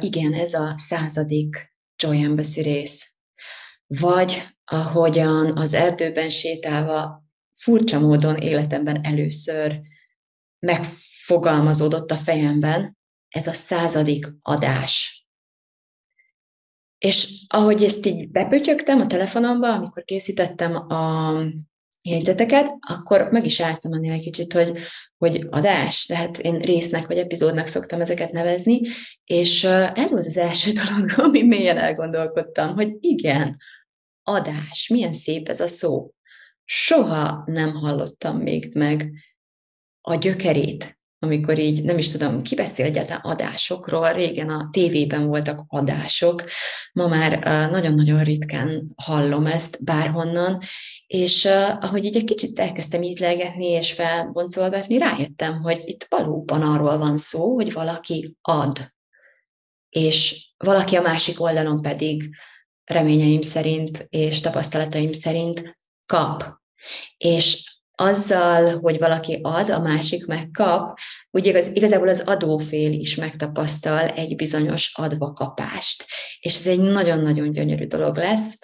Igen, ez a századik Joy Embassy rész. Vagy ahogyan az erdőben sétálva furcsa módon életemben először megfogalmazódott a fejemben, ez a századik adás. És ahogy ezt így bepötyögtem a telefonomba, amikor készítettem a jegyzeteket, akkor meg is álltam ennél egy kicsit, hogy, hogy adás, tehát én résznek vagy epizódnak szoktam ezeket nevezni, és ez volt az első dolog, ami mélyen elgondolkodtam, hogy igen, adás, milyen szép ez a szó. Soha nem hallottam még meg a gyökerét amikor így, nem is tudom, ki beszél egyáltalán adásokról, régen a tévében voltak adások, ma már nagyon-nagyon ritkán hallom ezt bárhonnan, és ahogy így egy kicsit elkezdtem ízlelgetni és felboncolgatni, rájöttem, hogy itt valóban arról van szó, hogy valaki ad, és valaki a másik oldalon pedig reményeim szerint és tapasztalataim szerint kap. És azzal, hogy valaki ad, a másik megkap, úgy igaz, igazából az adófél is megtapasztal egy bizonyos advakapást. És ez egy nagyon-nagyon gyönyörű dolog lesz,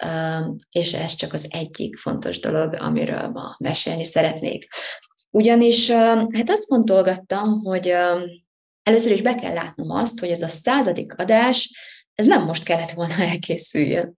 és ez csak az egyik fontos dolog, amiről ma mesélni szeretnék. Ugyanis hát azt fontolgattam, hogy először is be kell látnom azt, hogy ez a századik adás, ez nem most kellett volna elkészüljön.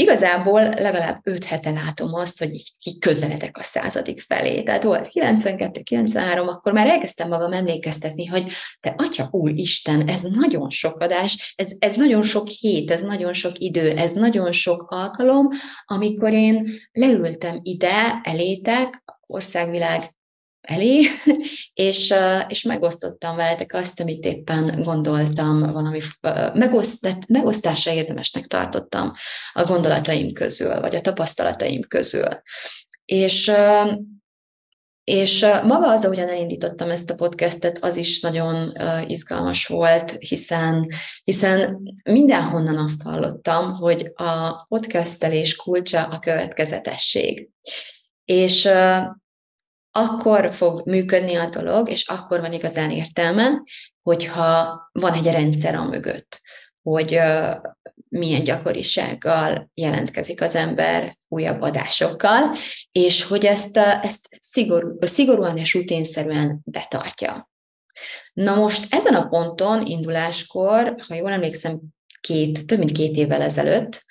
Igazából legalább öt hete látom azt, hogy így közeledek a századik felé. Tehát volt 92-93, akkor már elkezdtem magam emlékeztetni, hogy te atya úr Isten, ez nagyon sok adás, ez, ez nagyon sok hét, ez nagyon sok idő, ez nagyon sok alkalom, amikor én leültem ide elétek, országvilág elé, és, és megosztottam veletek azt, amit éppen gondoltam, valami megoszt, megosztása érdemesnek tartottam a gondolataim közül, vagy a tapasztalataim közül. És és maga az, ahogyan elindítottam ezt a podcastet, az is nagyon izgalmas volt, hiszen, hiszen mindenhonnan azt hallottam, hogy a podcastelés kulcsa a következetesség. És akkor fog működni a dolog, és akkor van igazán értelme, hogyha van egy rendszer a mögött, hogy milyen gyakorisággal jelentkezik az ember újabb adásokkal, és hogy ezt, ezt szigorú, szigorúan és rutinszerűen betartja. Na most ezen a ponton, induláskor, ha jól emlékszem, két, több mint két évvel ezelőtt,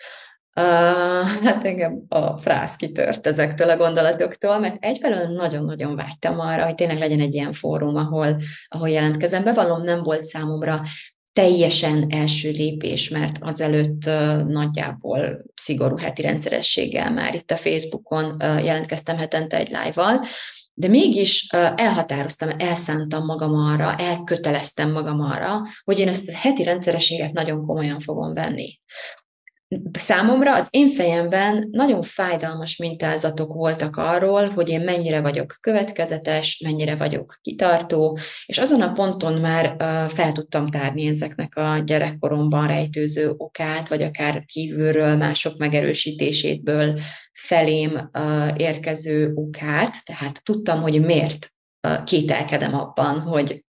Uh, hát engem a frász kitört ezektől a gondolatoktól, mert egyfelől nagyon-nagyon vágytam arra, hogy tényleg legyen egy ilyen fórum, ahol, ahol jelentkezem. Bevallom, nem volt számomra teljesen első lépés, mert azelőtt uh, nagyjából szigorú heti rendszerességgel már itt a Facebookon uh, jelentkeztem hetente egy live-val, de mégis elhatároztam, elszántam magam arra, elköteleztem magam arra, hogy én ezt a heti rendszerességet nagyon komolyan fogom venni számomra az én fejemben nagyon fájdalmas mintázatok voltak arról, hogy én mennyire vagyok következetes, mennyire vagyok kitartó, és azon a ponton már fel tudtam tárni ezeknek a gyerekkoromban rejtőző okát, vagy akár kívülről mások megerősítésétből felém érkező okát, tehát tudtam, hogy miért kételkedem abban, hogy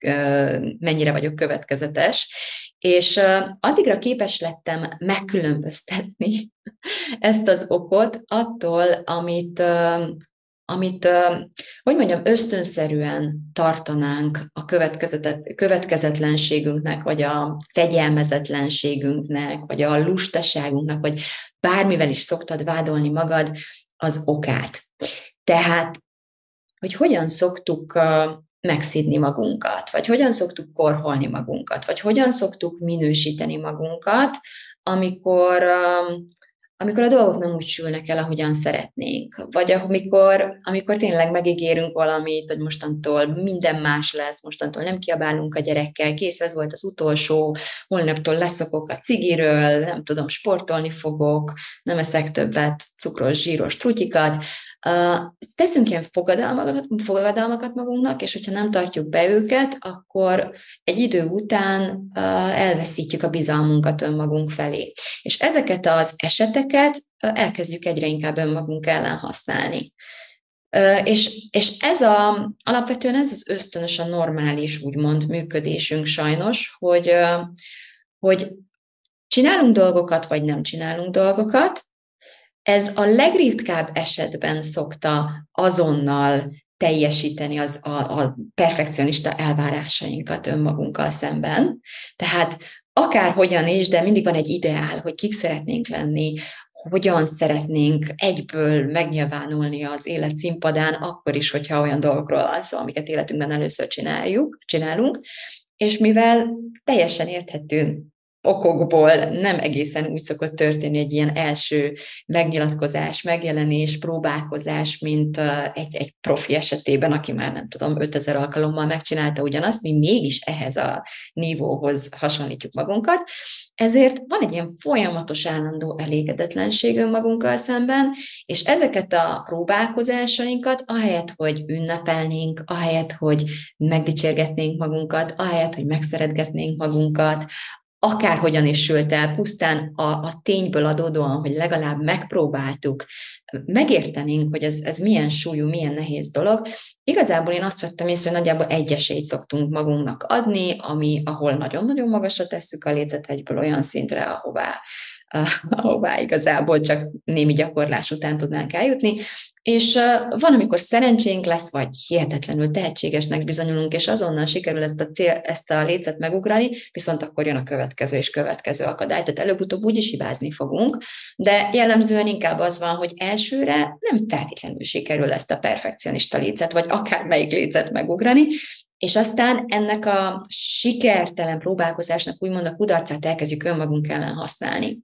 mennyire vagyok következetes, és addigra képes lettem megkülönböztetni ezt az okot attól, amit, amit, hogy mondjam, ösztönszerűen tartanánk a következetlenségünknek, vagy a fegyelmezetlenségünknek, vagy a lustaságunknak, vagy bármivel is szoktad vádolni magad az okát. Tehát, hogy hogyan szoktuk megszidni magunkat, vagy hogyan szoktuk korholni magunkat, vagy hogyan szoktuk minősíteni magunkat, amikor, amikor a dolgok nem úgy sülnek el, ahogyan szeretnénk, vagy amikor, amikor tényleg megígérünk valamit, hogy mostantól minden más lesz, mostantól nem kiabálunk a gyerekkel, kész, ez volt az utolsó, holnaptól leszokok a cigiről, nem tudom, sportolni fogok, nem eszek többet cukros, zsíros trutyikat, teszünk ilyen fogadalmakat, fogadalmakat magunknak, és hogyha nem tartjuk be őket, akkor egy idő után elveszítjük a bizalmunkat önmagunk felé. És ezeket az eseteket elkezdjük egyre inkább önmagunk ellen használni. És, és ez a, alapvetően ez az ösztönös, a normális, úgymond működésünk sajnos, hogy, hogy csinálunk dolgokat, vagy nem csinálunk dolgokat, ez a legritkább esetben szokta azonnal teljesíteni az, a, a perfekcionista elvárásainkat önmagunkkal szemben. Tehát akárhogyan is, de mindig van egy ideál, hogy kik szeretnénk lenni, hogyan szeretnénk egyből megnyilvánulni az élet színpadán, akkor is, hogyha olyan dolgokról van szó, amiket életünkben először csináljuk, csinálunk, és mivel teljesen érthető okokból nem egészen úgy szokott történni egy ilyen első megnyilatkozás, megjelenés, próbálkozás, mint egy, egy profi esetében, aki már nem tudom, 5000 alkalommal megcsinálta ugyanazt, mi mégis ehhez a nívóhoz hasonlítjuk magunkat. Ezért van egy ilyen folyamatos állandó elégedetlenség önmagunkkal szemben, és ezeket a próbálkozásainkat, ahelyett, hogy ünnepelnénk, ahelyett, hogy megdicsérgetnénk magunkat, ahelyett, hogy megszeretgetnénk magunkat, akárhogyan is sült el, pusztán a, a tényből adódóan, hogy legalább megpróbáltuk, megértenénk, hogy ez, ez milyen súlyú, milyen nehéz dolog. Igazából én azt vettem észre, hogy nagyjából egy esélyt szoktunk magunknak adni, ami, ahol nagyon-nagyon magasra tesszük a lécetegyből olyan szintre, ahová ahová igazából csak némi gyakorlás után tudnánk eljutni, és van, amikor szerencsénk lesz, vagy hihetetlenül tehetségesnek bizonyulunk, és azonnal sikerül ezt a, cél, ezt a lécet megugrani, viszont akkor jön a következő és következő akadály. Tehát előbb-utóbb úgy is hibázni fogunk, de jellemzően inkább az van, hogy elsőre nem feltétlenül sikerül ezt a perfekcionista lécet, vagy akár melyik lécet megugrani, és aztán ennek a sikertelen próbálkozásnak úgymond a kudarcát elkezdjük önmagunk ellen használni.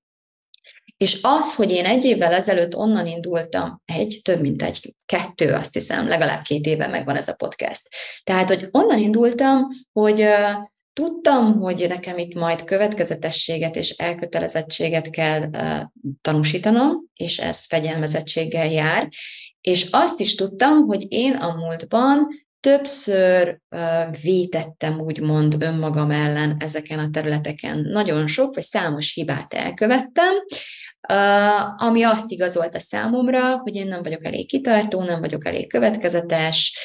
És az, hogy én egy évvel ezelőtt onnan indultam, egy, több mint egy, kettő, azt hiszem, legalább két éve megvan ez a podcast. Tehát, hogy onnan indultam, hogy tudtam, hogy nekem itt majd következetességet és elkötelezettséget kell uh, tanúsítanom, és ez fegyelmezettséggel jár, és azt is tudtam, hogy én a múltban többször uh, vétettem úgymond önmagam ellen ezeken a területeken. Nagyon sok vagy számos hibát elkövettem, ami azt igazolta számomra, hogy én nem vagyok elég kitartó, nem vagyok elég következetes,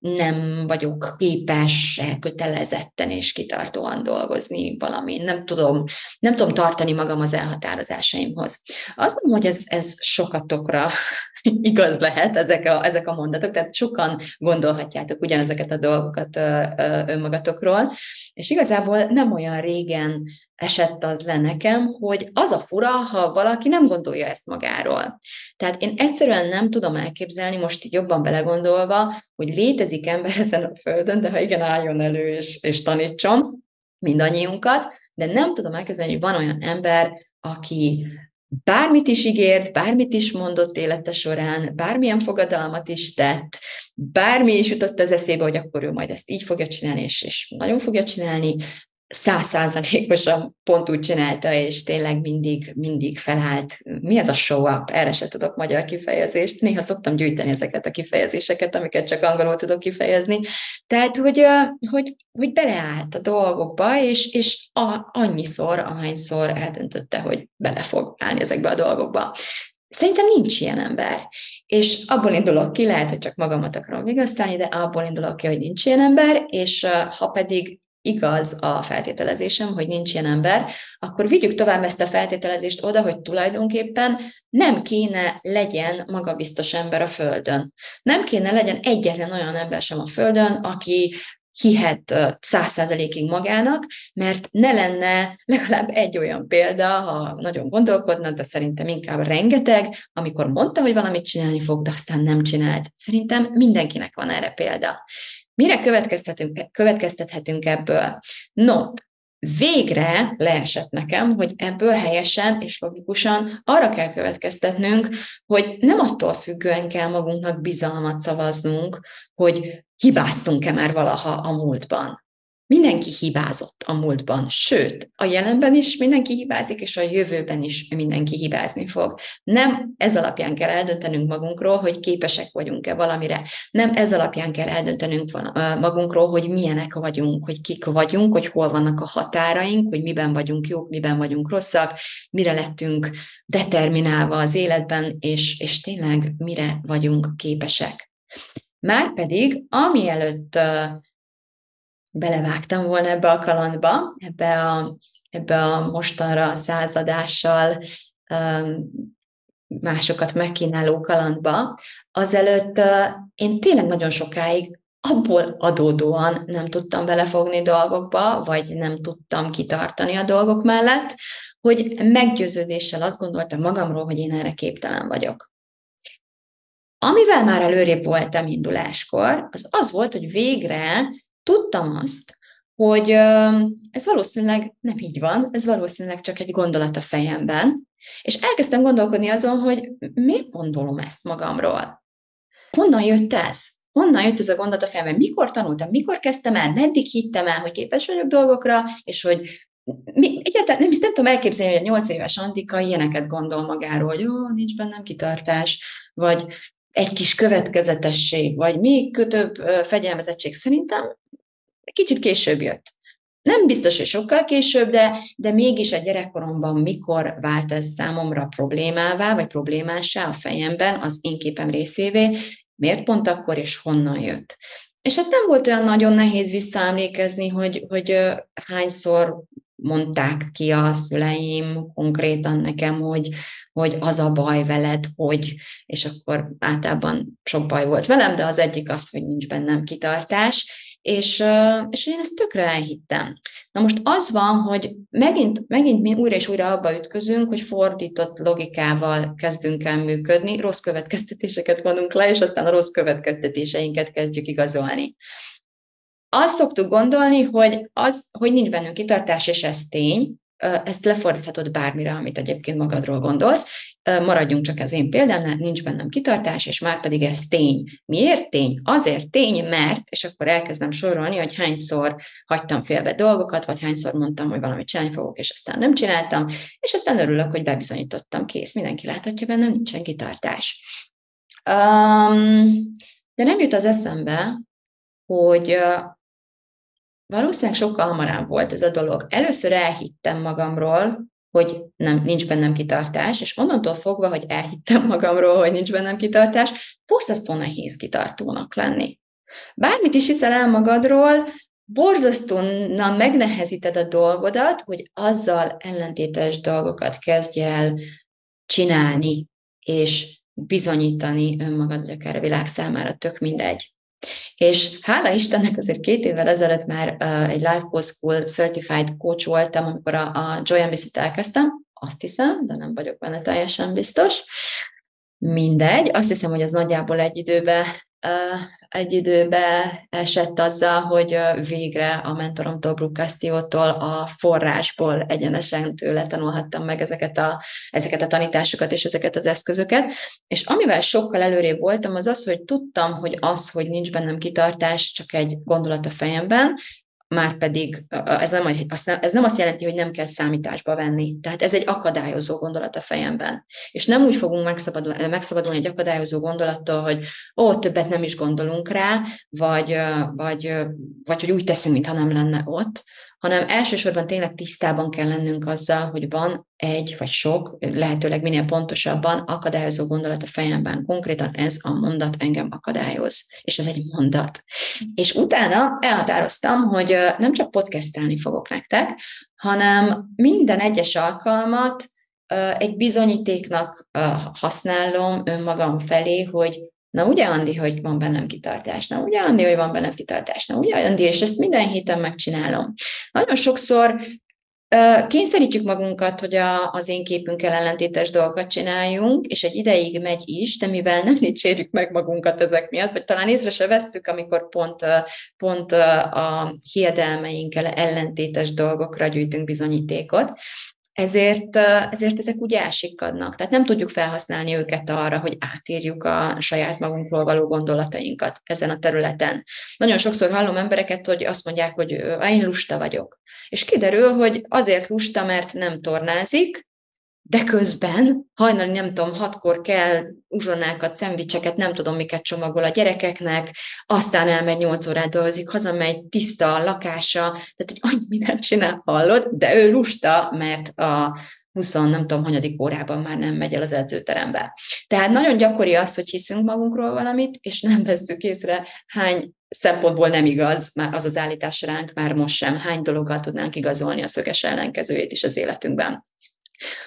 nem vagyok képes elkötelezetten és kitartóan dolgozni valami. Nem tudom, nem tudom tartani magam az elhatározásaimhoz. Azt gondolom, hogy ez, ez sokatokra igaz lehet, ezek a, ezek a mondatok, tehát sokan gondolhatjátok ugyanezeket a dolgokat önmagatokról, és igazából nem olyan régen esett az le nekem, hogy az a fura, ha valaki nem gondolja ezt magáról. Tehát én egyszerűen nem tudom elképzelni, most így jobban belegondolva, hogy létezik ember ezen a földön, de ha igen, álljon elő és, és tanítson mindannyiunkat, de nem tudom elképzelni, hogy van olyan ember, aki bármit is ígért, bármit is mondott élete során, bármilyen fogadalmat is tett, bármi is jutott az eszébe, hogy akkor ő majd ezt így fogja csinálni, és, és nagyon fogja csinálni, százszázalékosan pont úgy csinálta, és tényleg mindig, mindig felállt. Mi ez a show up? Erre se tudok magyar kifejezést. Néha szoktam gyűjteni ezeket a kifejezéseket, amiket csak angolul tudok kifejezni. Tehát, hogy, hogy, hogy beleállt a dolgokba, és, és a, annyiszor, ahányszor eldöntötte, hogy bele fog állni ezekbe a dolgokba. Szerintem nincs ilyen ember. És abból indulok ki, lehet, hogy csak magamat akarom vigasztalni, de abból indulok ki, hogy nincs ilyen ember, és ha pedig igaz a feltételezésem, hogy nincs ilyen ember, akkor vigyük tovább ezt a feltételezést oda, hogy tulajdonképpen nem kéne legyen magabiztos ember a Földön. Nem kéne legyen egyetlen olyan ember sem a Földön, aki hihet száz százalékig magának, mert ne lenne legalább egy olyan példa, ha nagyon gondolkodna, de szerintem inkább rengeteg, amikor mondta, hogy valamit csinálni fog, de aztán nem csinált. Szerintem mindenkinek van erre példa. Mire következtethetünk, következtethetünk ebből? No, végre leesett nekem, hogy ebből helyesen és logikusan arra kell következtetnünk, hogy nem attól függően kell magunknak bizalmat szavaznunk, hogy hibáztunk-e már valaha a múltban. Mindenki hibázott a múltban, sőt, a jelenben is mindenki hibázik, és a jövőben is mindenki hibázni fog. Nem ez alapján kell eldöntenünk magunkról, hogy képesek vagyunk-e valamire. Nem ez alapján kell eldöntenünk magunkról, hogy milyenek vagyunk, hogy kik vagyunk, hogy hol vannak a határaink, hogy miben vagyunk jók, miben vagyunk rosszak, mire lettünk determinálva az életben, és, és tényleg mire vagyunk képesek. Márpedig, ami előtt belevágtam volna ebbe a kalandba, ebbe a, ebbe a mostanra századással másokat megkínáló kalandba, azelőtt én tényleg nagyon sokáig abból adódóan nem tudtam belefogni dolgokba, vagy nem tudtam kitartani a dolgok mellett, hogy meggyőződéssel azt gondoltam magamról, hogy én erre képtelen vagyok. Amivel már előrébb voltam induláskor, az az volt, hogy végre tudtam azt, hogy ez valószínűleg nem így van, ez valószínűleg csak egy gondolat a fejemben, és elkezdtem gondolkodni azon, hogy miért gondolom ezt magamról? Honnan jött ez? Honnan jött ez a gondolat a fejemben? Mikor tanultam? Mikor kezdtem el? Meddig hittem el, hogy képes vagyok dolgokra, és hogy mi, egyáltalán nem, nem tudom elképzelni, hogy a nyolc éves Antika ilyeneket gondol magáról, hogy ó, nincs bennem kitartás, vagy egy kis következetesség, vagy még több fegyelmezettség. Szerintem kicsit később jött. Nem biztos, hogy sokkal később, de, de mégis a gyerekkoromban mikor vált ez számomra problémává, vagy problémássá a fejemben, az én képem részévé, miért pont akkor, és honnan jött. És hát nem volt olyan nagyon nehéz visszaemlékezni, hogy, hogy hányszor mondták ki a szüleim konkrétan nekem, hogy, hogy az a baj veled, hogy, és akkor általában sok baj volt velem, de az egyik az, hogy nincs bennem kitartás, és, és én ezt tökre elhittem. Na most az van, hogy megint, megint mi újra és újra abba ütközünk, hogy fordított logikával kezdünk el működni, rossz következtetéseket vonunk le, és aztán a rossz következtetéseinket kezdjük igazolni. Azt szoktuk gondolni, hogy, az, hogy nincs bennünk kitartás, és ez tény, ezt lefordíthatod bármire, amit egyébként magadról gondolsz. Maradjunk csak az én példámnál, nincs bennem kitartás, és már pedig ez tény. Miért tény? Azért tény, mert, és akkor elkezdem sorolni, hogy hányszor hagytam félbe dolgokat, vagy hányszor mondtam, hogy valamit csinálni fogok, és aztán nem csináltam, és aztán örülök, hogy bebizonyítottam, kész, mindenki láthatja bennem, nincsen kitartás. Um, de nem jut az eszembe, hogy Valószínűleg sokkal hamarabb volt ez a dolog. Először elhittem magamról, hogy nem, nincs bennem kitartás, és onnantól fogva, hogy elhittem magamról, hogy nincs bennem kitartás, borzasztó nehéz kitartónak lenni. Bármit is hiszel el magadról, borzasztóan megnehezíted a dolgodat, hogy azzal ellentétes dolgokat kezdj el csinálni, és bizonyítani önmagad, vagy akár a világ számára, tök mindegy. És hála Istennek azért két évvel ezelőtt már uh, egy Life Post School Certified Coach voltam, amikor a, a Joy Embassy-t elkezdtem, azt hiszem, de nem vagyok benne teljesen biztos. Mindegy, azt hiszem, hogy az nagyjából egy időben egy időbe esett azzal, hogy végre a mentoromtól, Brooke Castillo-tól a forrásból egyenesen tőle tanulhattam meg ezeket a, ezeket a tanításokat és ezeket az eszközöket. És amivel sokkal előrébb voltam, az az, hogy tudtam, hogy az, hogy nincs bennem kitartás, csak egy gondolat a fejemben, már pedig ez nem, ez nem azt jelenti, hogy nem kell számításba venni. Tehát ez egy akadályozó gondolat a fejemben. És nem úgy fogunk megszabadulni, megszabadulni egy akadályozó gondolattól, hogy ó, többet nem is gondolunk rá, vagy, vagy, vagy hogy úgy teszünk, mintha nem lenne ott, hanem elsősorban tényleg tisztában kell lennünk azzal, hogy van egy vagy sok, lehetőleg minél pontosabban akadályozó gondolat a fejemben. Konkrétan ez a mondat engem akadályoz, és ez egy mondat. És utána elhatároztam, hogy nem csak podcastelni fogok nektek, hanem minden egyes alkalmat egy bizonyítéknak használom önmagam felé, hogy Na ugye, Andi, hogy van bennem kitartás? Na ugye, Andi, hogy van benned kitartás? Na ugye, Andi, és ezt minden héten megcsinálom. Nagyon sokszor Kényszerítjük magunkat, hogy a, az én képünkkel ellentétes dolgokat csináljunk, és egy ideig megy is, de mivel nem dicsérjük meg magunkat ezek miatt, vagy talán észre se vesszük, amikor pont, pont a hiedelmeinkkel ellentétes dolgokra gyűjtünk bizonyítékot, ezért, ezért ezek úgy elsikadnak. Tehát nem tudjuk felhasználni őket arra, hogy átírjuk a saját magunkról való gondolatainkat ezen a területen. Nagyon sokszor hallom embereket, hogy azt mondják, hogy én lusta vagyok. És kiderül, hogy azért lusta, mert nem tornázik, de közben hajnali, nem tudom, hatkor kell uzsonákat, szendvicseket, nem tudom, miket csomagol a gyerekeknek, aztán elmegy nyolc órát dolgozik, hazamegy, tiszta a lakása, tehát hogy annyi mindent csinál, hallod, de ő lusta, mert a 20, nem tudom, hanyadik órában már nem megy el az edzőterembe. Tehát nagyon gyakori az, hogy hiszünk magunkról valamit, és nem veszük észre, hány szempontból nem igaz már az az állítás ránk, már most sem, hány dologgal tudnánk igazolni a szöges ellenkezőjét is az életünkben.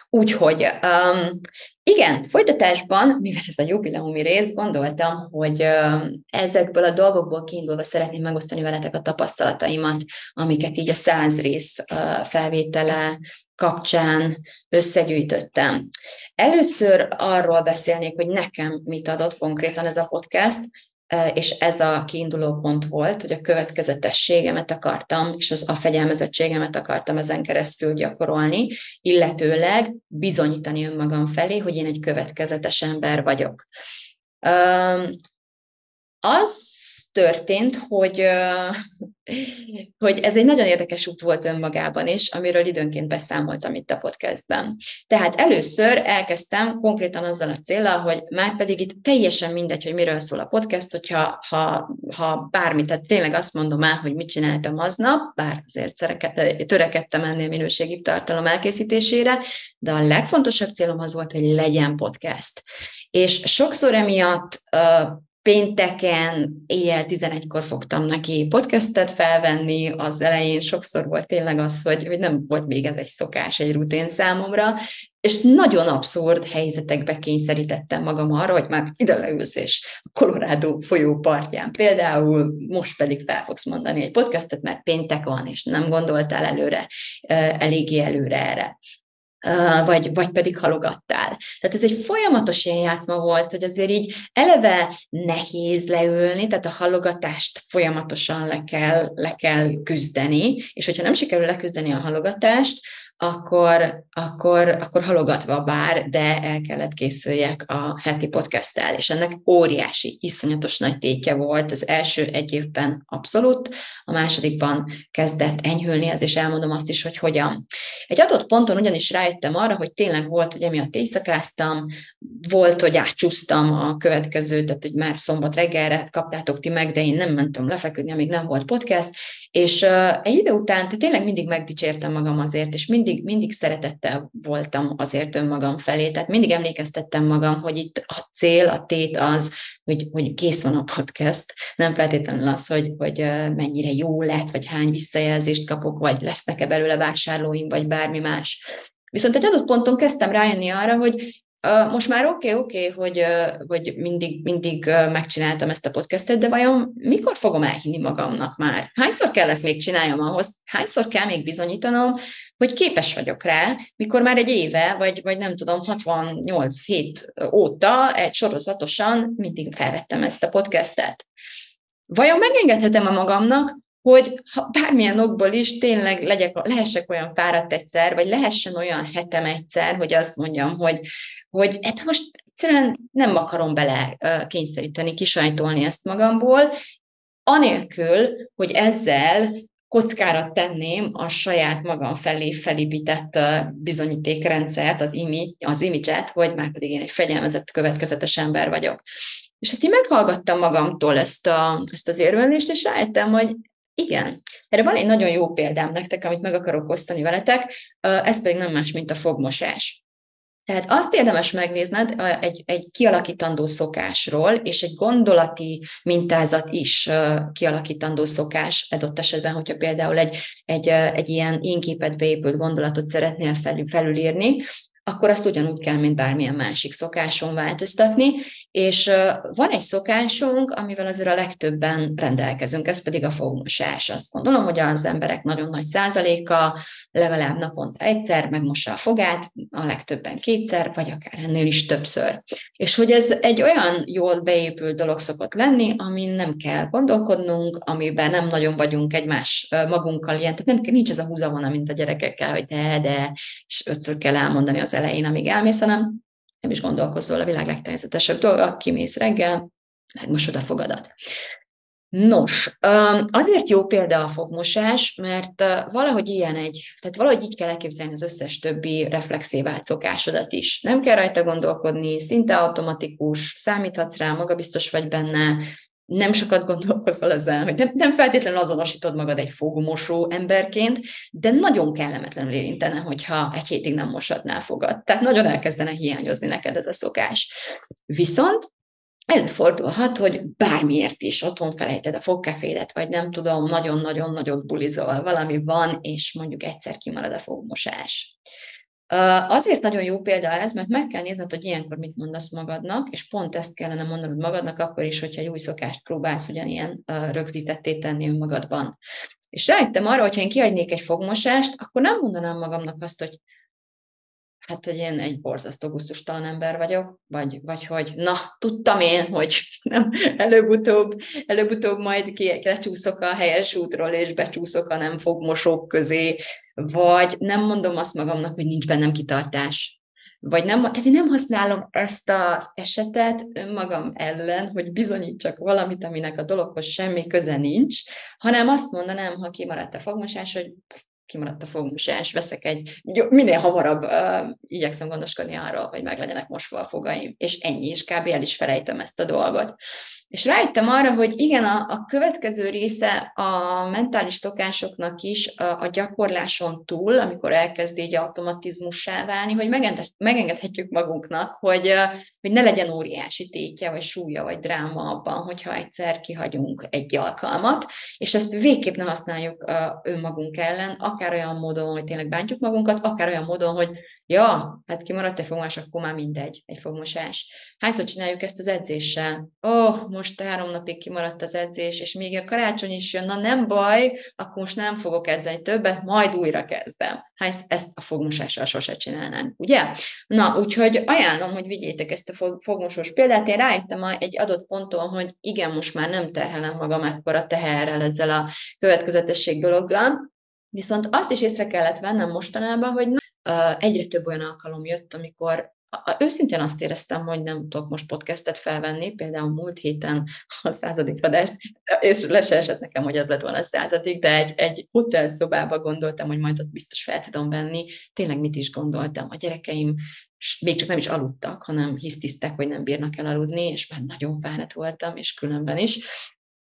Úgyhogy um, igen, folytatásban, mivel ez a jubileumi rész, gondoltam, hogy um, ezekből a dolgokból kiindulva szeretném megosztani veletek a tapasztalataimat, amiket így a száz rész uh, felvétele kapcsán összegyűjtöttem. Először arról beszélnék, hogy nekem mit adott konkrétan ez a podcast, és ez a kiinduló pont volt, hogy a következetességemet akartam, és az a fegyelmezettségemet akartam ezen keresztül gyakorolni, illetőleg bizonyítani önmagam felé, hogy én egy következetes ember vagyok. Az történt, hogy, hogy ez egy nagyon érdekes út volt önmagában is, amiről időnként beszámoltam itt a podcastben. Tehát először elkezdtem konkrétan azzal a célral, hogy már pedig itt teljesen mindegy, hogy miről szól a podcast, hogyha ha, ha bármit, tehát tényleg azt mondom el, hogy mit csináltam aznap, bár azért szereket, törekedtem ennél minőségi tartalom elkészítésére, de a legfontosabb célom az volt, hogy legyen podcast. És sokszor emiatt pénteken éjjel 11-kor fogtam neki podcastet felvenni, az elején sokszor volt tényleg az, hogy, hogy nem volt még ez egy szokás, egy rutin számomra, és nagyon abszurd helyzetekbe kényszerítettem magam arra, hogy már ide leülsz, és a Colorado folyó partján például, most pedig fel fogsz mondani egy podcastet, mert péntek van, és nem gondoltál előre, eléggé előre erre vagy, vagy pedig halogattál. Tehát ez egy folyamatos ilyen játszma volt, hogy azért így eleve nehéz leülni, tehát a halogatást folyamatosan le kell, le kell küzdeni, és hogyha nem sikerül leküzdeni a halogatást, akkor, akkor, akkor halogatva bár, de el kellett készüljek a heti podcasttel, és ennek óriási, iszonyatos nagy tétje volt az első egy évben abszolút, a másodikban kezdett enyhülni ez, és elmondom azt is, hogy hogyan. Egy adott ponton ugyanis rájöttem arra, hogy tényleg volt, hogy emiatt éjszakáztam, volt, hogy átcsúsztam a következő, tehát hogy már szombat reggelre kaptátok ti meg, de én nem mentem lefeküdni, amíg nem volt podcast, és egy idő után tényleg mindig megdicsértem magam azért, és mindig, mindig szeretettel voltam azért önmagam felé, tehát mindig emlékeztettem magam, hogy itt a cél, a tét az, hogy, hogy kész van a podcast, nem feltétlenül az, hogy, hogy mennyire jó lett, vagy hány visszajelzést kapok, vagy lesznek-e belőle vásárlóim, vagy bármi más. Viszont egy adott ponton kezdtem rájönni arra, hogy most már oké, okay, oké, okay, hogy, hogy mindig, mindig megcsináltam ezt a podcastet, de vajon mikor fogom elhinni magamnak már? Hányszor kell ezt még csináljam ahhoz? Hányszor kell még bizonyítanom, hogy képes vagyok rá, mikor már egy éve, vagy, vagy nem tudom, 68 hét óta egy sorozatosan mindig felvettem ezt a podcastet. Vajon megengedhetem a magamnak, hogy ha bármilyen okból is tényleg legyek, lehessek olyan fáradt egyszer, vagy lehessen olyan hetem egyszer, hogy azt mondjam, hogy, hogy ebben most egyszerűen nem akarom bele kényszeríteni, kisajtolni ezt magamból, anélkül, hogy ezzel kockára tenném a saját magam felé felépített bizonyítékrendszert, az, imi, az imidzset, hogy már pedig én egy fegyelmezett, következetes ember vagyok. És ezt én meghallgattam magamtól ezt, a, ezt az érvelést, és rájöttem, hogy igen. Erre van egy nagyon jó példám nektek, amit meg akarok osztani veletek, ez pedig nem más, mint a fogmosás. Tehát azt érdemes megnézned egy, egy kialakítandó szokásról, és egy gondolati mintázat is kialakítandó szokás, adott esetben, hogyha például egy, egy, egy ilyen énképet beépült gondolatot szeretnél felül, felülírni, akkor azt ugyanúgy kell, mint bármilyen másik szokáson változtatni, és van egy szokásunk, amivel azért a legtöbben rendelkezünk, ez pedig a fogmosás. Azt gondolom, hogy az emberek nagyon nagy százaléka legalább naponta egyszer megmossa a fogát, a legtöbben kétszer, vagy akár ennél is többször. És hogy ez egy olyan jól beépült dolog szokott lenni, amin nem kell gondolkodnunk, amiben nem nagyon vagyunk egymás magunkkal ilyen, tehát nem, nincs ez a húzavona, mint a gyerekekkel, hogy de, de, és ötször kell elmondani az elején, amíg elmész, hanem nem is gondolkozol, a világ legtermészetesebb dolga, kimész reggel, megmosod a fogadat. Nos, azért jó példa a fogmosás, mert valahogy ilyen egy, tehát valahogy így kell elképzelni az összes többi reflexévált szokásodat is. Nem kell rajta gondolkodni, szinte automatikus, számíthatsz rá, magabiztos vagy benne, nem sokat gondolkozol ezzel, hogy nem, nem feltétlenül azonosítod magad egy fogmosó emberként, de nagyon kellemetlenül érintene, hogyha egy hétig nem mosatnál fogad. Tehát nagyon elkezdene hiányozni neked ez a szokás. Viszont előfordulhat, hogy bármiért is otthon felejted a fogkefédet, vagy nem tudom, nagyon-nagyon nagyot bulizol, valami van, és mondjuk egyszer kimarad a fogmosás. Azért nagyon jó példa ez, mert meg kell nézned, hogy ilyenkor mit mondasz magadnak, és pont ezt kellene mondanod magadnak akkor is, hogyha egy új szokást próbálsz ugyanilyen rögzítetté tenni önmagadban. És rájöttem arra, hogyha én kiadnék egy fogmosást, akkor nem mondanám magamnak azt, hogy hát, hogy én egy borzasztó gusztustalan ember vagyok, vagy, vagy hogy na, tudtam én, hogy nem, előbb-utóbb, előbb-utóbb majd ki, lecsúszok a helyes útról, és becsúszok a nem fogmosók közé, vagy nem mondom azt magamnak, hogy nincs bennem kitartás. Vagy nem, tehát én nem használom ezt az esetet önmagam ellen, hogy bizonyítsak valamit, aminek a dologhoz semmi köze nincs, hanem azt mondanám, ha kimaradt a fogmosás, hogy kimaradt a fogmosás, veszek egy, minél hamarabb uh, igyekszem gondoskodni arról, hogy meg legyenek mosva a fogaim, és ennyi, és kb. el is felejtem ezt a dolgot. És rájöttem arra, hogy igen, a, a következő része a mentális szokásoknak is a, a gyakorláson túl, amikor elkezd így automatizmussá válni, hogy megengedhetjük magunknak, hogy, hogy ne legyen óriási tétje, vagy súlya, vagy dráma abban, hogyha egyszer kihagyunk egy alkalmat, és ezt végképp ne használjuk önmagunk ellen, akár olyan módon, hogy tényleg bántjuk magunkat, akár olyan módon, hogy ja, hát kimaradt egy fogmosás, akkor már mindegy, egy fogmosás. Hányszor csináljuk ezt az edzéssel? Ó, oh, most három napig kimaradt az edzés, és még a karácsony is jön, na nem baj, akkor most nem fogok edzeni többet, majd újra kezdem. Hát ezt a fogmosással sose csinálnánk, ugye? Na, úgyhogy ajánlom, hogy vigyétek ezt a fogmosós példát. Én rájöttem egy adott ponton, hogy igen, most már nem terhelem magam ekkora teherrel ezzel a következetesség dologgal, Viszont azt is észre kellett vennem mostanában, hogy egyre több olyan alkalom jött, amikor Őszintén azt éreztem, hogy nem tudok most podcastet felvenni, például múlt héten a századik adást, és le se esett nekem, hogy az lett volna a századik, de egy, egy hotelszobába gondoltam, hogy majd ott biztos fel tudom venni. Tényleg mit is gondoltam? A gyerekeim még csak nem is aludtak, hanem hisztisztek, hogy nem bírnak el aludni, és már nagyon fáradt voltam, és különben is.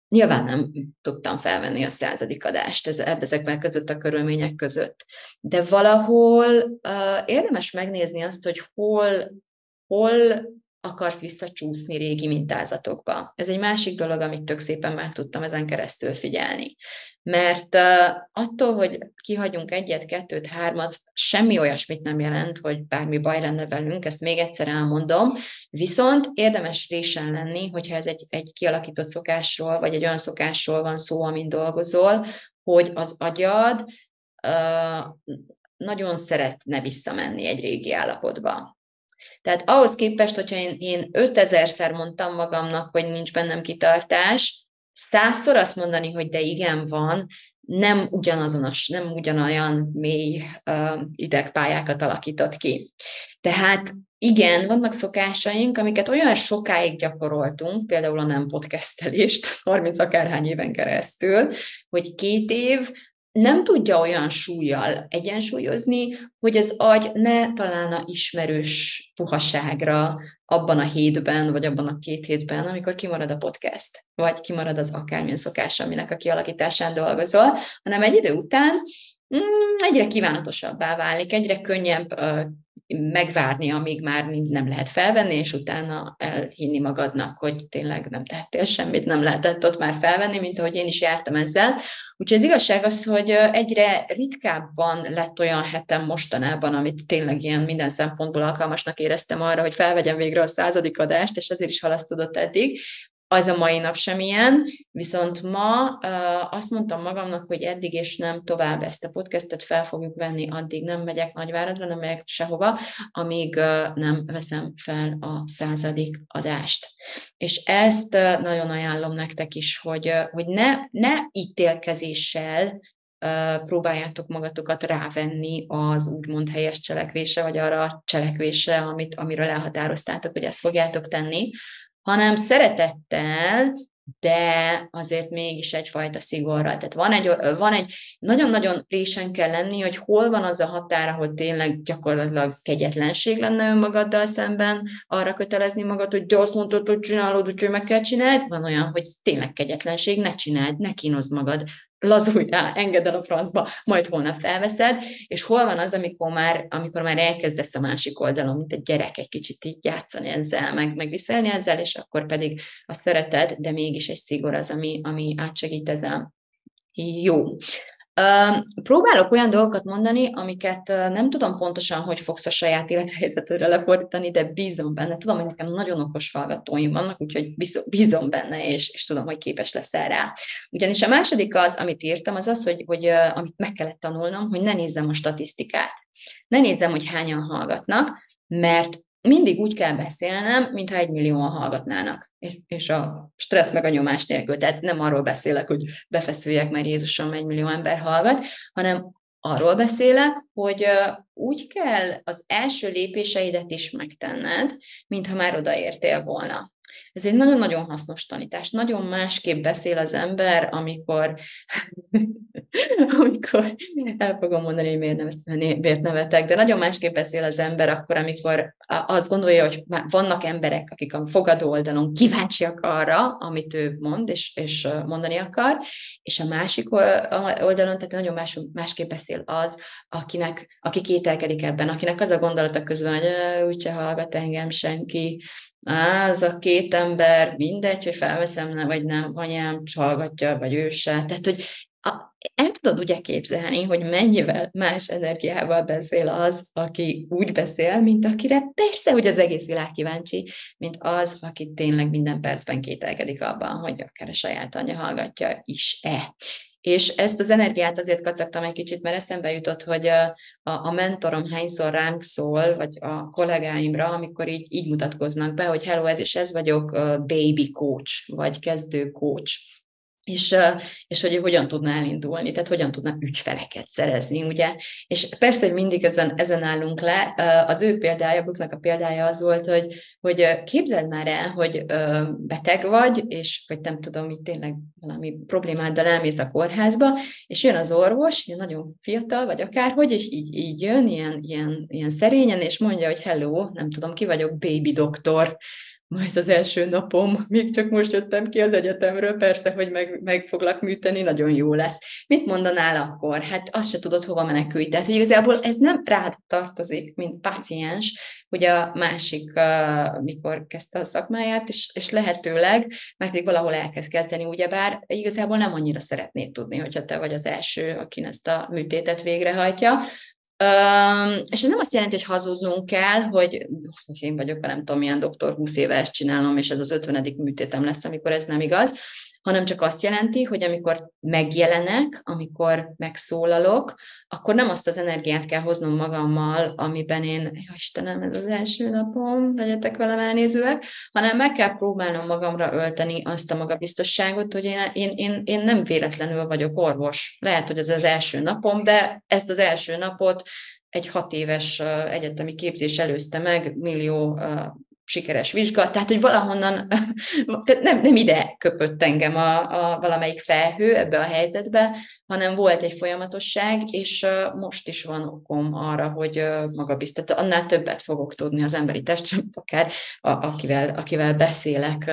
Nyilván nem tudtam felvenni a századik adást ez, ezekben között a körülmények között. De valahol uh, érdemes megnézni azt, hogy hol, hol akarsz visszacsúszni régi mintázatokba. Ez egy másik dolog, amit tök szépen meg tudtam ezen keresztül figyelni. Mert attól, hogy kihagyunk egyet, kettőt, hármat, semmi olyasmit nem jelent, hogy bármi baj lenne velünk, ezt még egyszer elmondom, viszont érdemes résen lenni, hogyha ez egy, egy kialakított szokásról, vagy egy olyan szokásról van szó, amin dolgozol, hogy az agyad uh, nagyon szeretne visszamenni egy régi állapotba. Tehát ahhoz képest, hogyha én, én 5000-szer mondtam magamnak, hogy nincs bennem kitartás, százszor azt mondani, hogy de igen, van, nem ugyanazonos, nem ugyanolyan mély uh, idegpályákat alakított ki. Tehát igen, vannak szokásaink, amiket olyan sokáig gyakoroltunk, például a nem podcastelést, 30 akárhány éven keresztül, hogy két év nem tudja olyan súlyjal egyensúlyozni, hogy az agy ne találna ismerős puhaságra abban a hétben, vagy abban a két hétben, amikor kimarad a podcast, vagy kimarad az akármilyen szokás, aminek a kialakításán dolgozol, hanem egy idő után mm, egyre kívánatosabbá válik, egyre könnyebb megvárni, amíg már nem lehet felvenni, és utána elhinni magadnak, hogy tényleg nem tehettél semmit, nem lehetett ott már felvenni, mint ahogy én is jártam ezzel. Úgyhogy az igazság az, hogy egyre ritkábban lett olyan hetem mostanában, amit tényleg ilyen minden szempontból alkalmasnak éreztem arra, hogy felvegyem végre a századik adást, és ezért is halasztodott eddig, az a mai nap sem ilyen, viszont ma azt mondtam magamnak, hogy eddig és nem tovább ezt a podcastet fel fogjuk venni, addig nem megyek Nagyváradra, nem megyek sehova, amíg nem veszem fel a századik adást. És ezt nagyon ajánlom nektek is, hogy, hogy ne, ne ítélkezéssel próbáljátok magatokat rávenni az úgymond helyes cselekvése, vagy arra a cselekvése, amit, amiről elhatároztátok, hogy ezt fogjátok tenni, hanem szeretettel, de azért mégis egyfajta szigorral. Tehát van egy, van egy nagyon-nagyon résen kell lenni, hogy hol van az a határa, hogy tényleg gyakorlatilag kegyetlenség lenne önmagaddal szemben, arra kötelezni magad, hogy de azt mondtad, hogy csinálod, úgyhogy meg kell csinálni. Van olyan, hogy tényleg kegyetlenség, ne csináld, ne kínozd magad, lazulj rá, engedd el a francba, majd holnap felveszed, és hol van az, amikor már, amikor már elkezdesz a másik oldalon, mint egy gyerek egy kicsit így játszani ezzel, meg, meg ezzel, és akkor pedig a szereted, de mégis egy szigor az, ami, ami átsegít ezen. Jó. Próbálok olyan dolgokat mondani, amiket nem tudom pontosan, hogy fogsz a saját élethelyzetedre lefordítani, de bízom benne. Tudom, hogy nekem nagyon okos hallgatóim vannak, úgyhogy bízom benne, és, és tudom, hogy képes leszel rá. Ugyanis a második az, amit írtam, az az, hogy, hogy amit meg kellett tanulnom, hogy ne nézzem a statisztikát. Ne nézzem, hogy hányan hallgatnak, mert mindig úgy kell beszélnem, mintha egy millióan hallgatnának, és, a stressz meg a nyomás nélkül. Tehát nem arról beszélek, hogy befeszüljek, mert Jézusom egy millió ember hallgat, hanem arról beszélek, hogy úgy kell az első lépéseidet is megtenned, mintha már odaértél volna. Ez egy nagyon-nagyon hasznos tanítás. Nagyon másképp beszél az ember, amikor, amikor el fogom mondani, hogy miért, nem, miért nevetek, de nagyon másképp beszél az ember akkor, amikor azt gondolja, hogy vannak emberek, akik a fogadó oldalon kíváncsiak arra, amit ő mond, és, és mondani akar, és a másik oldalon, tehát nagyon más, másképp beszél az, akinek, aki kételkedik ebben, akinek az a gondolata közben, hogy úgyse hallgat engem senki, Á, az a két ember, mindegy, hogy felveszem, vagy nem, anyám hallgatja, vagy ő se. Tehát, hogy a, el tudod ugye képzelni, hogy mennyivel más energiával beszél az, aki úgy beszél, mint akire persze, hogy az egész világ kíváncsi, mint az, aki tényleg minden percben kételkedik abban, hogy akár a saját anya hallgatja is-e. És ezt az energiát azért kacagtam egy kicsit, mert eszembe jutott, hogy a, a mentorom hányszor ránk szól, vagy a kollégáimra, amikor így, így mutatkoznak be, hogy hello, ez és ez vagyok, baby coach, vagy kezdő coach és, és hogy hogyan tudna elindulni, tehát hogyan tudna ügyfeleket szerezni, ugye? És persze, hogy mindig ezen, ezen állunk le. Az ő példája, Brooke-nak a példája az volt, hogy, hogy képzeld már el, hogy beteg vagy, és vagy nem tudom, hogy tényleg valami problémáddal elmész a kórházba, és jön az orvos, ilyen nagyon fiatal, vagy akárhogy, és így, így jön, ilyen, ilyen, ilyen szerényen, és mondja, hogy hello, nem tudom, ki vagyok, baby doktor, majd az első napom, még csak most jöttem ki az egyetemről, persze, hogy meg, meg foglak műteni, nagyon jó lesz. Mit mondanál akkor? Hát azt se tudod, hova menekülj. Tehát, hogy igazából ez nem rád tartozik, mint paciens, hogy a másik, uh, mikor kezdte a szakmáját, és, és lehetőleg, mert még valahol elkezd kezdeni, ugyebár igazából nem annyira szeretnéd tudni, hogyha te vagy az első, aki ezt a műtétet végrehajtja, Um, és ez nem azt jelenti, hogy hazudnunk kell, hogy én vagyok, nem tudom, milyen doktor, 20 éve ezt csinálom, és ez az 50. műtétem lesz, amikor ez nem igaz, hanem csak azt jelenti, hogy amikor megjelenek, amikor megszólalok, akkor nem azt az energiát kell hoznom magammal, amiben én, jó Istenem, ez az első napom, vegyetek velem elnézőek, hanem meg kell próbálnom magamra ölteni azt a magabiztosságot, hogy én, én, én, én nem véletlenül vagyok orvos. Lehet, hogy ez az első napom, de ezt az első napot egy hat éves egyetemi képzés előzte meg, millió sikeres vizsga, tehát hogy valahonnan, tehát nem, nem ide köpött engem a, a valamelyik felhő ebbe a helyzetbe, hanem volt egy folyamatosság, és most is van okom arra, hogy magabiztat, annál többet fogok tudni az emberi testről, akár akivel, akivel beszélek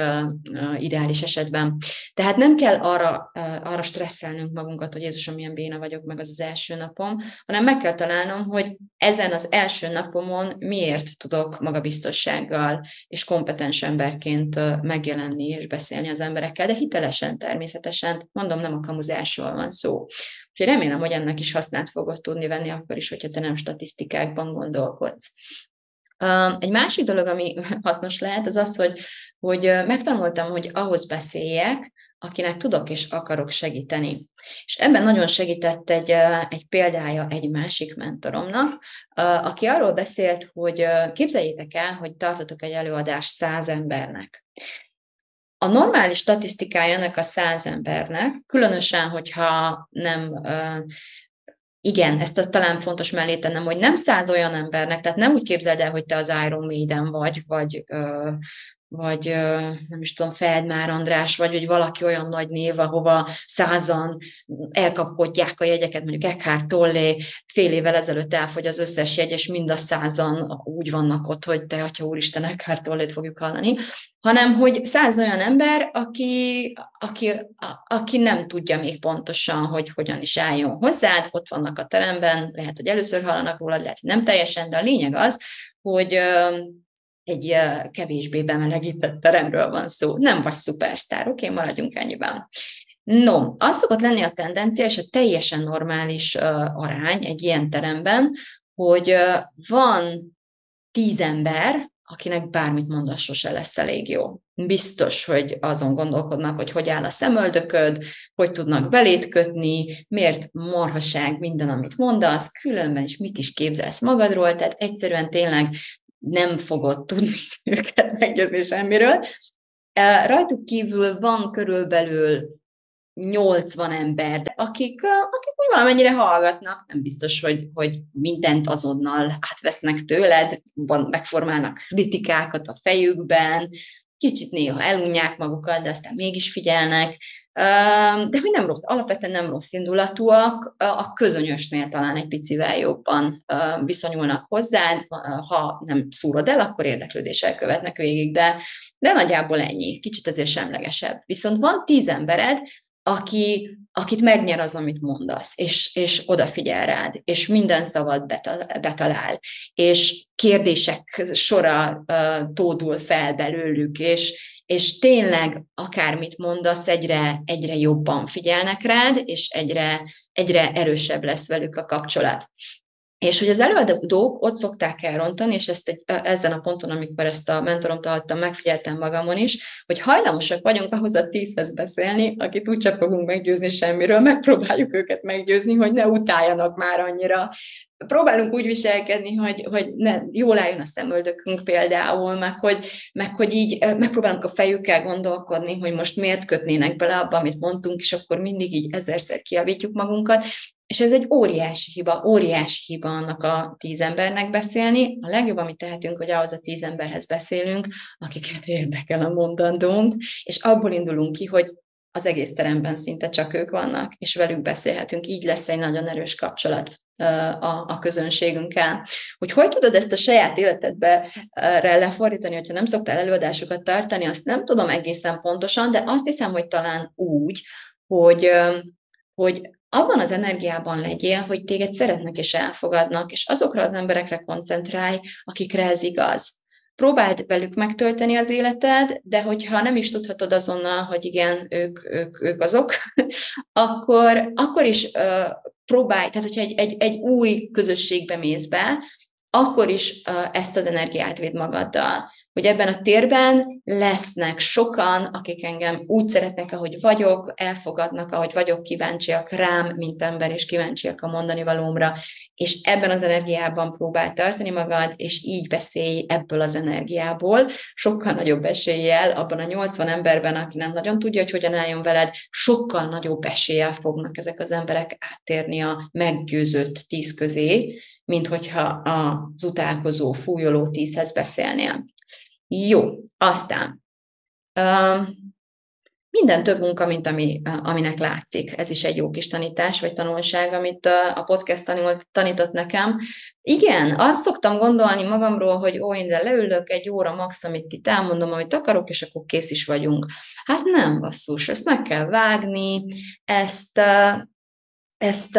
ideális esetben. Tehát nem kell arra, arra stresszelnünk magunkat, hogy Jézusom, milyen béna vagyok, meg az az első napom, hanem meg kell találnom, hogy ezen az első napomon miért tudok magabiztossággal és kompetens emberként megjelenni és beszélni az emberekkel, de hitelesen természetesen, mondom, nem a kamuzásról van szó. Úgyhogy remélem, hogy ennek is hasznát fogod tudni venni, akkor is, hogyha te nem statisztikákban gondolkodsz. Egy másik dolog, ami hasznos lehet, az az, hogy, hogy megtanultam, hogy ahhoz beszéljek, akinek tudok és akarok segíteni. És ebben nagyon segített egy, egy példája egy másik mentoromnak, aki arról beszélt, hogy képzeljétek el, hogy tartotok egy előadást száz embernek. A normális statisztikája ennek a száz embernek, különösen, hogyha nem igen, ezt talán fontos mellé tennem, hogy nem száz olyan embernek, tehát nem úgy képzeld el, hogy te az Iron Maiden vagy, vagy, vagy nem is tudom, Feldmár András, vagy hogy valaki olyan nagy név, ahova százan elkapkodják a jegyeket, mondjuk Eckhart Tolle fél évvel ezelőtt elfogy az összes jegy, és mind a százan úgy vannak ott, hogy te, atya úristen, Eckhart Tolle-t fogjuk hallani, hanem hogy száz olyan ember, aki, aki, aki nem tudja még pontosan, hogy hogyan is álljon hozzád, ott vannak a teremben, lehet, hogy először hallanak róla, lehet, hogy nem teljesen, de a lényeg az, hogy egy kevésbé bemelegített teremről van szó. Nem vagy szupersztár, oké, okay, maradjunk ennyiben. No, az szokott lenni a tendencia, és a teljesen normális uh, arány egy ilyen teremben, hogy uh, van tíz ember, akinek bármit mondasz, sose lesz elég jó. Biztos, hogy azon gondolkodnak, hogy hogy áll a szemöldököd, hogy tudnak belét kötni, miért marhaság minden, amit mondasz, különben is mit is képzelsz magadról, tehát egyszerűen tényleg nem fogod tudni őket meggyőzni semmiről. Rajtuk kívül van körülbelül 80 ember, akik, akik úgy valamennyire hallgatnak, nem biztos, hogy, hogy mindent azonnal átvesznek tőled, van, megformálnak kritikákat a fejükben, kicsit néha elunják magukat, de aztán mégis figyelnek, de hogy nem rossz, alapvetően nem rossz indulatúak, a közönyösnél talán egy picivel jobban viszonyulnak hozzád, ha nem szúrod el, akkor érdeklődéssel követnek végig, de, de nagyjából ennyi, kicsit ezért semlegesebb. Viszont van tíz embered, aki, akit megnyer az, amit mondasz, és, és odafigyel rád, és minden szavad betalál, és kérdések sora uh, tódul fel belőlük, és, és tényleg akármit mondasz, egyre, egyre jobban figyelnek rád, és egyre, egyre erősebb lesz velük a kapcsolat. És hogy az előadók ott szokták elrontani, és ezt egy, ezen a ponton, amikor ezt a mentoromtól hallottam, megfigyeltem magamon is, hogy hajlamosak vagyunk ahhoz a tízhez beszélni, akit úgyse fogunk meggyőzni semmiről, megpróbáljuk őket meggyőzni, hogy ne utáljanak már annyira. Próbálunk úgy viselkedni, hogy, hogy ne, jól álljon a szemöldökünk például, meg hogy, meg hogy így megpróbálunk a fejükkel gondolkodni, hogy most miért kötnének bele abba, amit mondtunk, és akkor mindig így ezerszer kiavítjuk magunkat, és ez egy óriási hiba, óriási hiba annak a tíz embernek beszélni. A legjobb, amit tehetünk, hogy ahhoz a tíz emberhez beszélünk, akiket érdekel a mondandónk, és abból indulunk ki, hogy az egész teremben szinte csak ők vannak, és velük beszélhetünk, így lesz egy nagyon erős kapcsolat a, a közönségünkkel. Hogy hogy tudod ezt a saját életedbe lefordítani, hogyha nem szoktál előadásokat tartani, azt nem tudom egészen pontosan, de azt hiszem, hogy talán úgy, hogy, hogy abban az energiában legyél, hogy téged szeretnek és elfogadnak, és azokra az emberekre koncentrálj, akikre ez igaz. Próbáld velük megtölteni az életed, de hogyha nem is tudhatod azonnal, hogy igen, ők, ők, ők azok, akkor, akkor is uh, próbálj, tehát hogyha egy, egy, egy új közösségbe mész be, akkor is uh, ezt az energiát véd magaddal hogy ebben a térben lesznek sokan, akik engem úgy szeretnek, ahogy vagyok, elfogadnak, ahogy vagyok, kíváncsiak rám, mint ember, és kíváncsiak a mondani valómra, és ebben az energiában próbál tartani magad, és így beszélj ebből az energiából, sokkal nagyobb eséllyel abban a 80 emberben, aki nem nagyon tudja, hogy hogyan álljon veled, sokkal nagyobb eséllyel fognak ezek az emberek áttérni a meggyőzött tíz közé, mint hogyha az utálkozó, fújoló tízhez beszélnél. Jó, aztán minden több munka, mint ami, aminek látszik. Ez is egy jó kis tanítás, vagy tanulság, amit a podcast tanul, tanított nekem. Igen, azt szoktam gondolni magamról, hogy ó, én de leülök egy óra max, amit itt elmondom, amit akarok, és akkor kész is vagyunk. Hát nem, basszus, ezt meg kell vágni, ezt ezt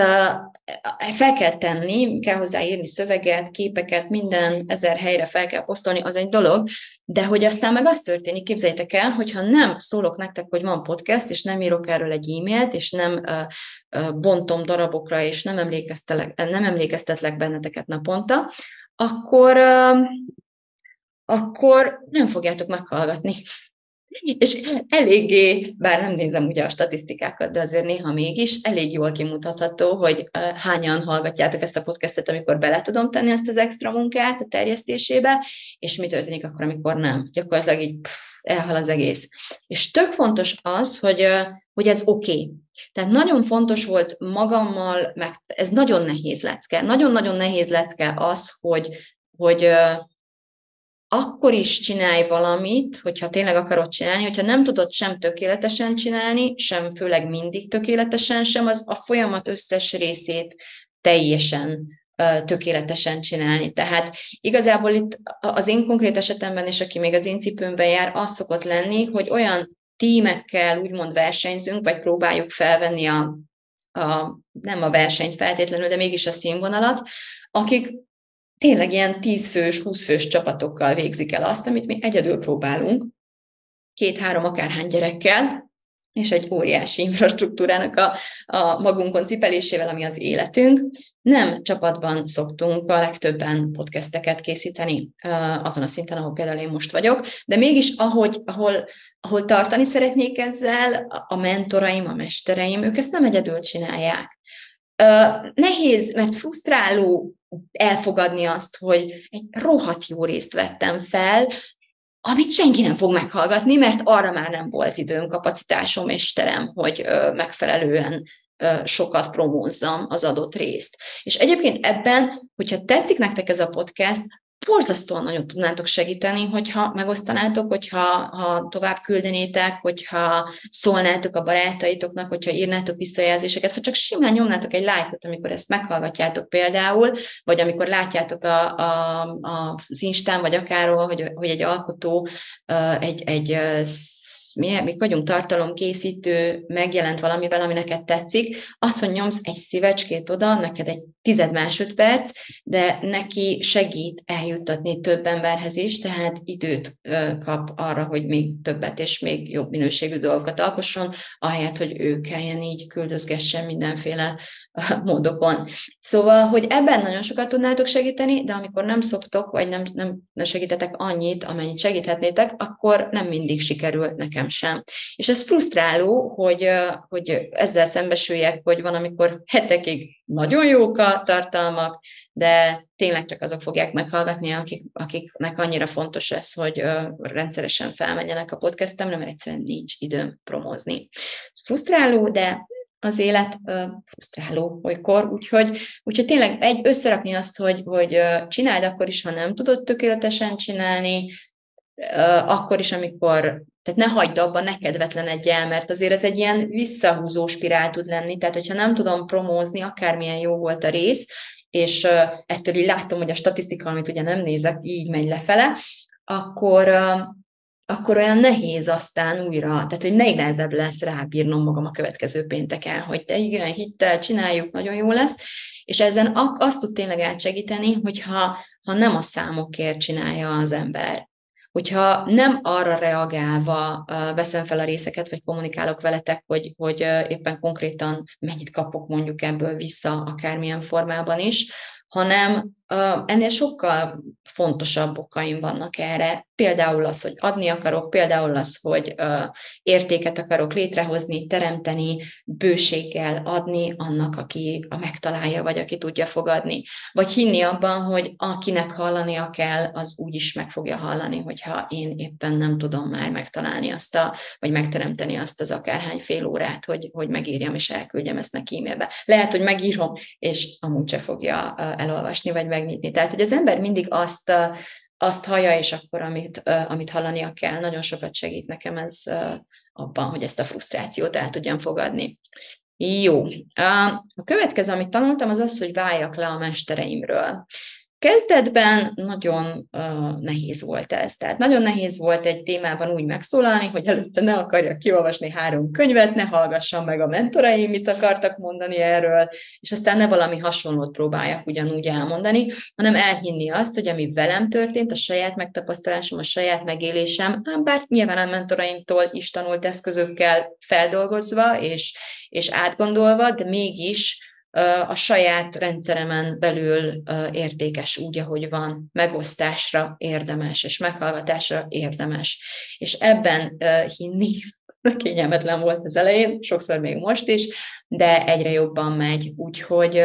fel kell tenni, kell hozzáírni szöveget, képeket, minden ezer helyre fel kell posztolni, az egy dolog, de hogy aztán meg az történik, képzeljétek el, hogyha nem szólok nektek, hogy van podcast, és nem írok erről egy e-mailt, és nem uh, uh, bontom darabokra, és nem, emlékeztetlek, nem emlékeztetlek benneteket naponta, akkor, uh, akkor nem fogjátok meghallgatni. És eléggé, bár nem nézem ugye a statisztikákat, de azért néha mégis elég jól kimutatható, hogy hányan hallgatjátok ezt a podcastet, amikor bele tudom tenni ezt az extra munkát a terjesztésébe, és mi történik akkor, amikor nem. Gyakorlatilag így pff, elhal az egész. És tök fontos az, hogy, hogy ez oké. Okay. Tehát nagyon fontos volt magammal, meg ez nagyon nehéz lecke. Nagyon-nagyon nehéz lecke az, hogy, hogy akkor is csinálj valamit, hogyha tényleg akarod csinálni, hogyha nem tudod sem tökéletesen csinálni, sem főleg mindig tökéletesen, sem az a folyamat összes részét teljesen tökéletesen csinálni. Tehát igazából itt az én konkrét esetemben és aki még az én cipőmben jár, az szokott lenni, hogy olyan tímekkel úgymond versenyzünk, vagy próbáljuk felvenni a, a nem a versenyt feltétlenül, de mégis a színvonalat, akik tényleg ilyen 10 fős, 20 fős csapatokkal végzik el azt, amit mi egyedül próbálunk, két-három akárhány gyerekkel, és egy óriási infrastruktúrának a, a magunkon cipelésével, ami az életünk. Nem csapatban szoktunk a legtöbben podcasteket készíteni azon a szinten, ahol például én most vagyok, de mégis ahogy, ahol, ahol tartani szeretnék ezzel, a mentoraim, a mestereim, ők ezt nem egyedül csinálják. Nehéz, mert frusztráló elfogadni azt, hogy egy rohadt jó részt vettem fel, amit senki nem fog meghallgatni, mert arra már nem volt időm, kapacitásom és terem, hogy megfelelően sokat promózzam az adott részt. És egyébként ebben, hogyha tetszik nektek ez a podcast, borzasztóan nagyon tudnátok segíteni, hogyha megosztanátok, hogyha ha tovább küldenétek, hogyha szólnátok a barátaitoknak, hogyha írnátok visszajelzéseket, ha csak simán nyomnátok egy lájkot, amikor ezt meghallgatjátok például, vagy amikor látjátok a, a, az Instán, vagy akárhol, hogy, hogy egy alkotó egy, egy mi, mi vagyunk tartalomkészítő, megjelent valamivel, ami neked tetszik, az, hogy nyomsz egy szívecskét oda, neked egy tized másodperc, de neki segít eljuttatni több emberhez is, tehát időt kap arra, hogy még többet és még jobb minőségű dolgokat alkosson, ahelyett, hogy ő kelljen így küldözgessen mindenféle módokon. Szóval, hogy ebben nagyon sokat tudnátok segíteni, de amikor nem szoktok, vagy nem, nem segítetek annyit, amennyit segíthetnétek, akkor nem mindig sikerül nekem sem. És ez frusztráló, hogy, hogy ezzel szembesüljek, hogy van, amikor hetekig nagyon jók a tartalmak, de tényleg csak azok fogják meghallgatni, akik, akiknek annyira fontos lesz, hogy rendszeresen felmenjenek a podcastemre, mert egyszerűen nincs időm promózni. Ez frusztráló, de az élet uh, frusztráló olykor, úgyhogy, úgyhogy tényleg egy összerakni azt, hogy, hogy uh, csináld akkor is, ha nem tudod tökéletesen csinálni, uh, akkor is, amikor, tehát ne hagyd abba, ne kedvetlenedj el, mert azért ez egy ilyen visszahúzó spirál tud lenni, tehát hogyha nem tudom promózni, akármilyen jó volt a rész, és ettől így látom, hogy a statisztika, amit ugye nem nézek, így megy lefele, akkor, akkor olyan nehéz aztán újra, tehát hogy még nehezebb lesz rábírnom magam a következő pénteken, hogy te igen, hittel csináljuk, nagyon jó lesz, és ezen azt tud tényleg átsegíteni, hogyha ha nem a számokért csinálja az ember, hogyha nem arra reagálva veszem fel a részeket, vagy kommunikálok veletek, hogy, hogy éppen konkrétan mennyit kapok mondjuk ebből vissza, akármilyen formában is, hanem ennél sokkal fontosabb okaim vannak erre. Például az, hogy adni akarok, például az, hogy értéket akarok létrehozni, teremteni, bőséggel adni annak, aki a megtalálja, vagy aki tudja fogadni. Vagy hinni abban, hogy akinek hallania kell, az úgy is meg fogja hallani, hogyha én éppen nem tudom már megtalálni azt a, vagy megteremteni azt az akárhány fél órát, hogy, hogy megírjam és elküldjem ezt neki e-mailbe. Lehet, hogy megírom, és amúgy se fogja elolvasni, vagy meg megnyitni. Tehát, hogy az ember mindig azt azt hallja, és akkor amit, amit hallania kell. Nagyon sokat segít nekem ez abban, hogy ezt a frusztrációt el tudjam fogadni. Jó. A következő, amit tanultam, az az, hogy váljak le a mestereimről. Kezdetben nagyon uh, nehéz volt ez. Tehát nagyon nehéz volt egy témában úgy megszólalni, hogy előtte ne akarjak kiolvasni három könyvet, ne hallgassam meg a mentoraim, mit akartak mondani erről, és aztán ne valami hasonlót próbáljak ugyanúgy elmondani, hanem elhinni azt, hogy ami velem történt, a saját megtapasztalásom, a saját megélésem, bár nyilván a mentoraimtól is tanult eszközökkel feldolgozva és, és átgondolva, de mégis a saját rendszeremen belül értékes úgy, ahogy van, megosztásra érdemes, és meghallgatásra érdemes. És ebben hinni kényelmetlen volt az elején, sokszor még most is, de egyre jobban megy, úgyhogy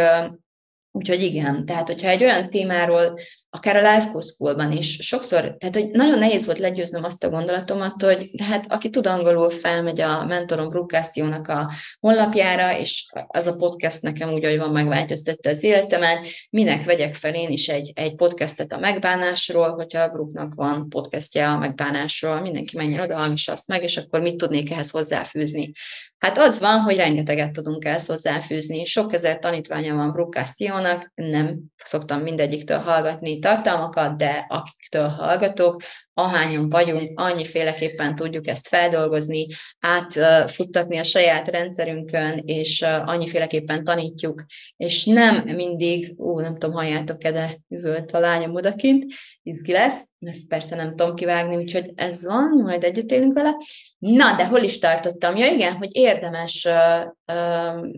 Úgyhogy igen, tehát hogyha egy olyan témáról, akár a Life School-ban is, sokszor, tehát hogy nagyon nehéz volt legyőznöm azt a gondolatomat, hogy de hát aki tud angolul, felmegy a mentorom Brookcastionnak a honlapjára, és az a podcast nekem úgy, hogy van, megváltoztatta az életemet, minek vegyek fel én is egy, egy podcastet a megbánásról, hogyha a Brooknak van podcastja a megbánásról, mindenki menjen oda, is azt meg, és akkor mit tudnék ehhez hozzáfűzni. Hát az van, hogy rengeteget tudunk ezt hozzáfűzni. Sok ezer tanítványa van Brookcastionnak, nem szoktam mindegyiktől hallgatni tartalmakat, de akiktől hallgatok, ahányan vagyunk, annyiféleképpen tudjuk ezt feldolgozni, átfuttatni a saját rendszerünkön, és annyiféleképpen tanítjuk, és nem mindig, ó, nem tudom, halljátok-e, de üvölt a lányom odakint, izgi lesz, ezt persze nem tudom kivágni, úgyhogy ez van, majd együtt élünk vele. Na, de hol is tartottam? Ja igen, hogy érdemes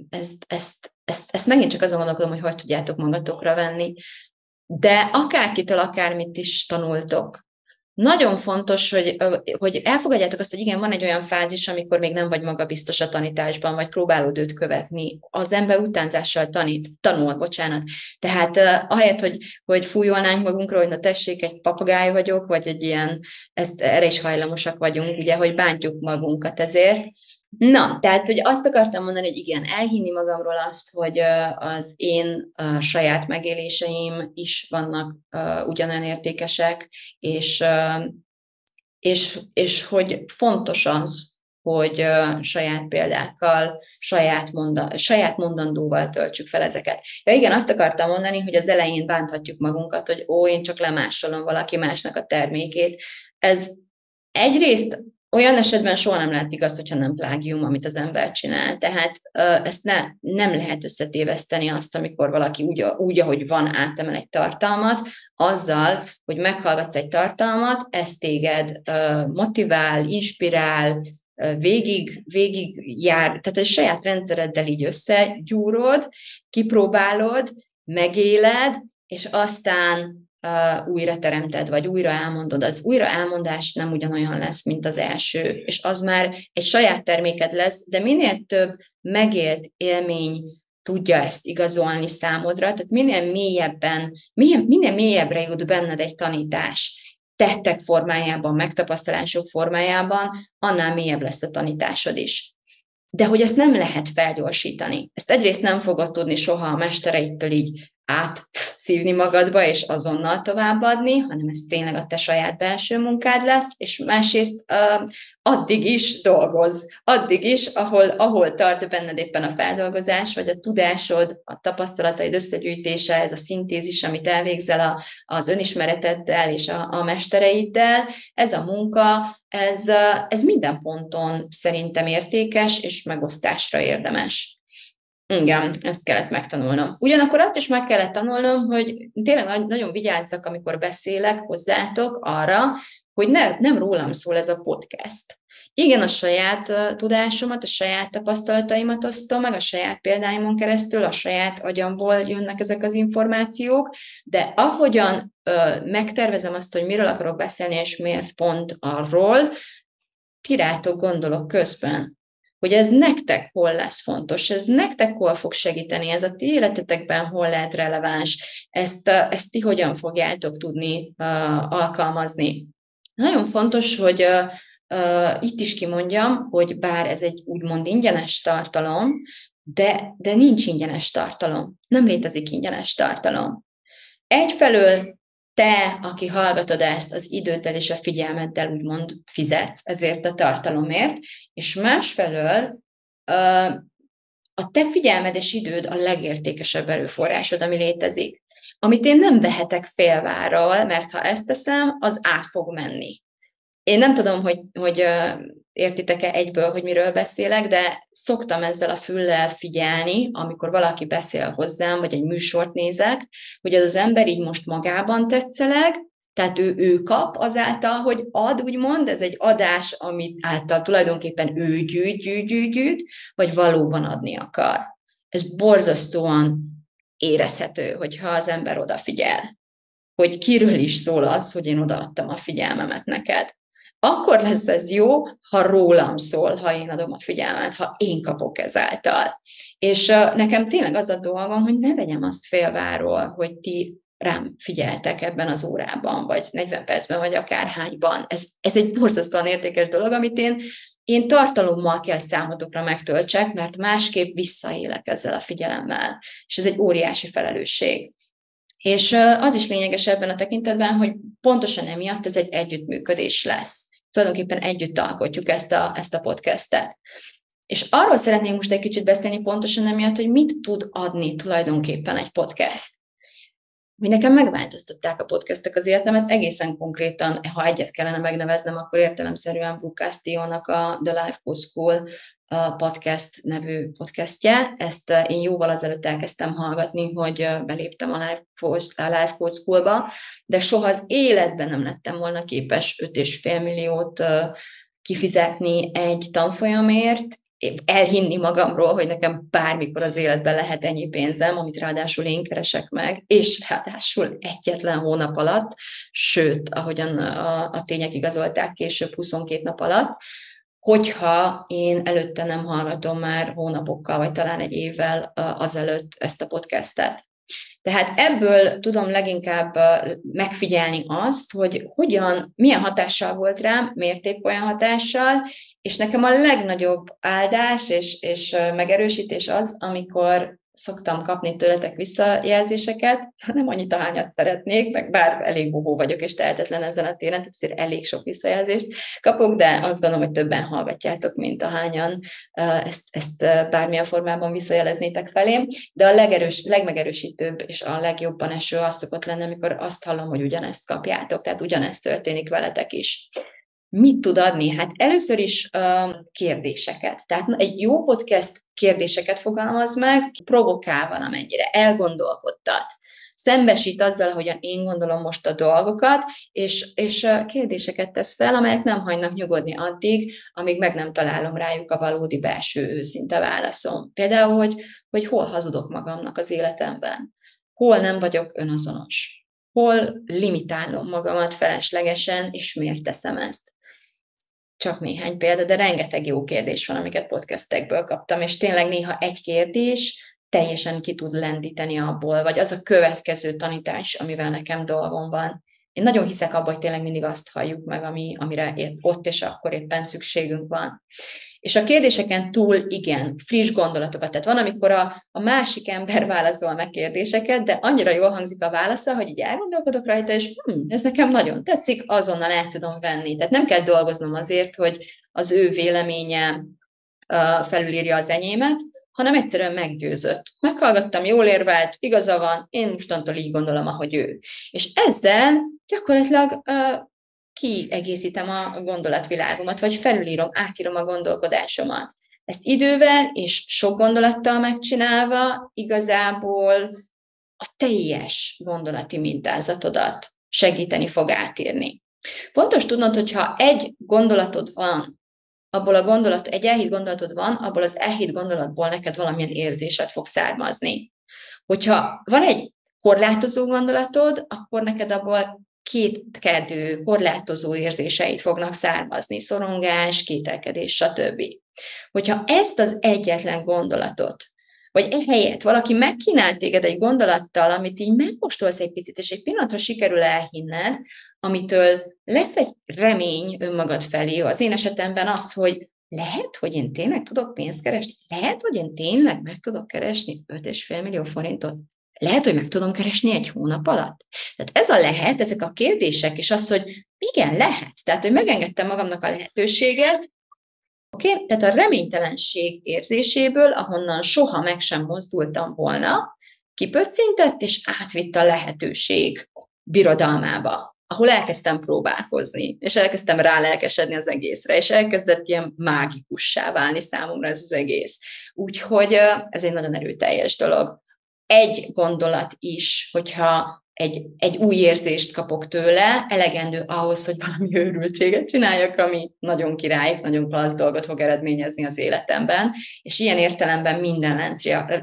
ezt, ezt, ezt, ezt megint csak azon gondolkodom, hogy hogy tudjátok magatokra venni, de akárkitől akármit is tanultok, nagyon fontos, hogy, hogy elfogadjátok azt, hogy igen, van egy olyan fázis, amikor még nem vagy magabiztos a tanításban, vagy próbálod őt követni. Az ember utánzással tanít, tanul, bocsánat. Tehát uh, ahelyett, hogy, hogy fújolnánk magunkra, hogy na tessék, egy papagáj vagyok, vagy egy ilyen, ezt erre is hajlamosak vagyunk, ugye, hogy bántjuk magunkat ezért, Na, tehát, hogy azt akartam mondani, hogy igen, elhinni magamról azt, hogy az én saját megéléseim is vannak ugyanolyan értékesek, és, és, és hogy fontos az, hogy saját példákkal, saját, monda, saját mondandóval töltsük fel ezeket. Ja igen, azt akartam mondani, hogy az elején bánthatjuk magunkat, hogy ó, én csak lemásolom valaki másnak a termékét. Ez egyrészt olyan esetben soha nem lehet igaz, hogyha nem plágium, amit az ember csinál. Tehát ezt ne, nem lehet összetéveszteni azt, amikor valaki úgy, úgy, ahogy van, átemel egy tartalmat, azzal, hogy meghallgatsz egy tartalmat, ez téged motivál, inspirál, végig, végig jár, tehát a saját rendszereddel így összegyúrod, kipróbálod, megéled, és aztán újra teremted, vagy újra elmondod, az újra elmondás nem ugyanolyan lesz, mint az első, és az már egy saját terméked lesz, de minél több megélt élmény tudja ezt igazolni számodra, tehát minél mélyebben, minél, minél mélyebbre jut benned egy tanítás, tettek formájában, megtapasztalások formájában, annál mélyebb lesz a tanításod is. De hogy ezt nem lehet felgyorsítani. Ezt egyrészt nem fogod tudni soha a mestereittől így átszívni magadba, és azonnal továbbadni, hanem ez tényleg a te saját belső munkád lesz, és másrészt uh, addig is dolgoz, addig is, ahol, ahol tart benned éppen a feldolgozás, vagy a tudásod, a tapasztalataid összegyűjtése, ez a szintézis, amit elvégzel a, az önismereteddel és a, a mestereiddel, ez a munka, ez, ez minden ponton szerintem értékes és megosztásra érdemes. Igen, ezt kellett megtanulnom. Ugyanakkor azt is meg kellett tanulnom, hogy tényleg nagyon vigyázzak, amikor beszélek hozzátok arra, hogy ne, nem rólam szól ez a podcast. Igen, a saját tudásomat, a saját tapasztalataimat osztom meg, a saját példáimon keresztül, a saját agyamból jönnek ezek az információk, de ahogyan uh, megtervezem azt, hogy miről akarok beszélni, és miért pont arról, királytok gondolok közben hogy ez nektek hol lesz fontos, ez nektek hol fog segíteni, ez a ti életetekben hol lehet releváns, ezt, ezt ti hogyan fogjátok tudni uh, alkalmazni. Nagyon fontos, hogy uh, uh, itt is kimondjam, hogy bár ez egy úgymond ingyenes tartalom, de, de nincs ingyenes tartalom. Nem létezik ingyenes tartalom. Egyfelől te, aki hallgatod ezt, az időddel és a figyelmeddel úgymond fizetsz ezért a tartalomért, és másfelől a te figyelmed és időd a legértékesebb erőforrásod, ami létezik. Amit én nem vehetek félváról, mert ha ezt teszem, az át fog menni. Én nem tudom, hogy, hogy értitek-e egyből, hogy miről beszélek, de szoktam ezzel a füllel figyelni, amikor valaki beszél hozzám, vagy egy műsort nézek, hogy az az ember így most magában tetszeleg, tehát ő, ő kap azáltal, hogy ad, úgymond, ez egy adás, amit által tulajdonképpen ő gyűjt, gyűjt, gyűjt, gyűjt, vagy valóban adni akar. Ez borzasztóan érezhető, hogyha az ember odafigyel, hogy kiről is szól az, hogy én odaadtam a figyelmemet neked. Akkor lesz ez jó, ha rólam szól, ha én adom a figyelmet, ha én kapok ezáltal. És nekem tényleg az a dolgom, hogy ne vegyem azt félváról, hogy ti rám figyeltek ebben az órában, vagy 40 percben, vagy akárhányban. Ez, ez egy borzasztóan értékes dolog, amit én, én tartalommal kell számotokra megtöltsek, mert másképp visszaélek ezzel a figyelemmel. És ez egy óriási felelősség. És az is lényeges ebben a tekintetben, hogy pontosan emiatt ez egy együttműködés lesz. Tulajdonképpen együtt alkotjuk ezt a, ezt a podcastet. És arról szeretnénk most egy kicsit beszélni pontosan emiatt, hogy mit tud adni tulajdonképpen egy podcast hogy nekem megváltoztatták a podcastek az életemet, egészen konkrétan, ha egyet kellene megneveznem, akkor értelemszerűen Brooke Castillo-nak a The Life Coach School podcast nevű podcastje. Ezt eh, én jóval azelőtt elkezdtem hallgatni, hogy eh, beléptem a Life Coach, a Life Coach Schoolba, de soha az életben nem lettem volna képes 5,5 milliót eh, kifizetni egy tanfolyamért, elhinni magamról, hogy nekem bármikor az életben lehet ennyi pénzem, amit ráadásul én keresek meg, és ráadásul egyetlen hónap alatt, sőt, ahogyan a, a tények igazolták később 22 nap alatt, hogyha én előtte nem hallgatom már hónapokkal, vagy talán egy évvel azelőtt ezt a podcastet. Tehát ebből tudom leginkább megfigyelni azt, hogy hogyan, milyen hatással volt rám, miért épp olyan hatással, és nekem a legnagyobb áldás és, és megerősítés az, amikor szoktam kapni tőletek visszajelzéseket, nem annyit, ahányat szeretnék, meg bár elég bohó vagyok, és tehetetlen ezen a téren, tehát azért elég sok visszajelzést kapok, de azt gondolom, hogy többen hallgatjátok, mint ahányan ezt, ezt bármilyen formában visszajeleznétek felém, de a legerős, legmegerősítőbb és a legjobban eső az szokott lenni, amikor azt hallom, hogy ugyanezt kapjátok, tehát ugyanezt történik veletek is mit tud adni? Hát először is uh, kérdéseket. Tehát egy jó podcast kérdéseket fogalmaz meg, provokál valamennyire, elgondolkodtat, szembesít azzal, hogyan én gondolom most a dolgokat, és, és kérdéseket tesz fel, amelyek nem hagynak nyugodni addig, amíg meg nem találom rájuk a valódi belső őszinte válaszom. Például, hogy, hogy hol hazudok magamnak az életemben, hol nem vagyok önazonos, hol limitálom magamat feleslegesen, és miért teszem ezt csak néhány példa, de rengeteg jó kérdés van, amiket podcastekből kaptam, és tényleg néha egy kérdés teljesen ki tud lendíteni abból, vagy az a következő tanítás, amivel nekem dolgom van. Én nagyon hiszek abban, hogy tényleg mindig azt halljuk meg, ami, amire ott és akkor éppen szükségünk van. És a kérdéseken túl igen, friss gondolatokat. Tehát van, amikor a, a másik ember válaszol meg kérdéseket, de annyira jól hangzik a válasza, hogy így elgondolkodok rajta, és hm, ez nekem nagyon tetszik, azonnal el tudom venni. Tehát nem kell dolgoznom azért, hogy az ő véleménye uh, felülírja az enyémet, hanem egyszerűen meggyőzött. Meghallgattam, jól érvelt, igaza van, én mostantól így gondolom, ahogy ő. És ezzel gyakorlatilag uh, kiegészítem a gondolatvilágomat, vagy felülírom, átírom a gondolkodásomat. Ezt idővel és sok gondolattal megcsinálva igazából a teljes gondolati mintázatodat segíteni fog átírni. Fontos tudnod, hogyha egy gondolatod van, abból a gondolat, egy elhit gondolatod van, abból az elhit gondolatból neked valamilyen érzésed fog származni. Hogyha van egy korlátozó gondolatod, akkor neked abból kétkedő, korlátozó érzéseit fognak származni, szorongás, kételkedés, stb. Hogyha ezt az egyetlen gondolatot, vagy ehelyett valaki megkínált téged egy gondolattal, amit így megkóstolsz egy picit, és egy pillanatra sikerül elhinned, amitől lesz egy remény önmagad felé. Az én esetemben az, hogy lehet, hogy én tényleg tudok pénzt keresni? Lehet, hogy én tényleg meg tudok keresni 5,5 millió forintot lehet, hogy meg tudom keresni egy hónap alatt. Tehát ez a lehet, ezek a kérdések, és az, hogy igen, lehet. Tehát, hogy megengedtem magamnak a lehetőséget, Oké? Okay? Tehát a reménytelenség érzéséből, ahonnan soha meg sem mozdultam volna, kipöccintett, és átvitt a lehetőség birodalmába, ahol elkezdtem próbálkozni, és elkezdtem rálelkesedni az egészre, és elkezdett ilyen mágikussá válni számomra ez az egész. Úgyhogy ez egy nagyon erőteljes dolog. Egy gondolat is, hogyha egy, egy új érzést kapok tőle, elegendő ahhoz, hogy valami őrültséget csináljak, ami nagyon király, nagyon klassz dolgot fog eredményezni az életemben, és ilyen értelemben minden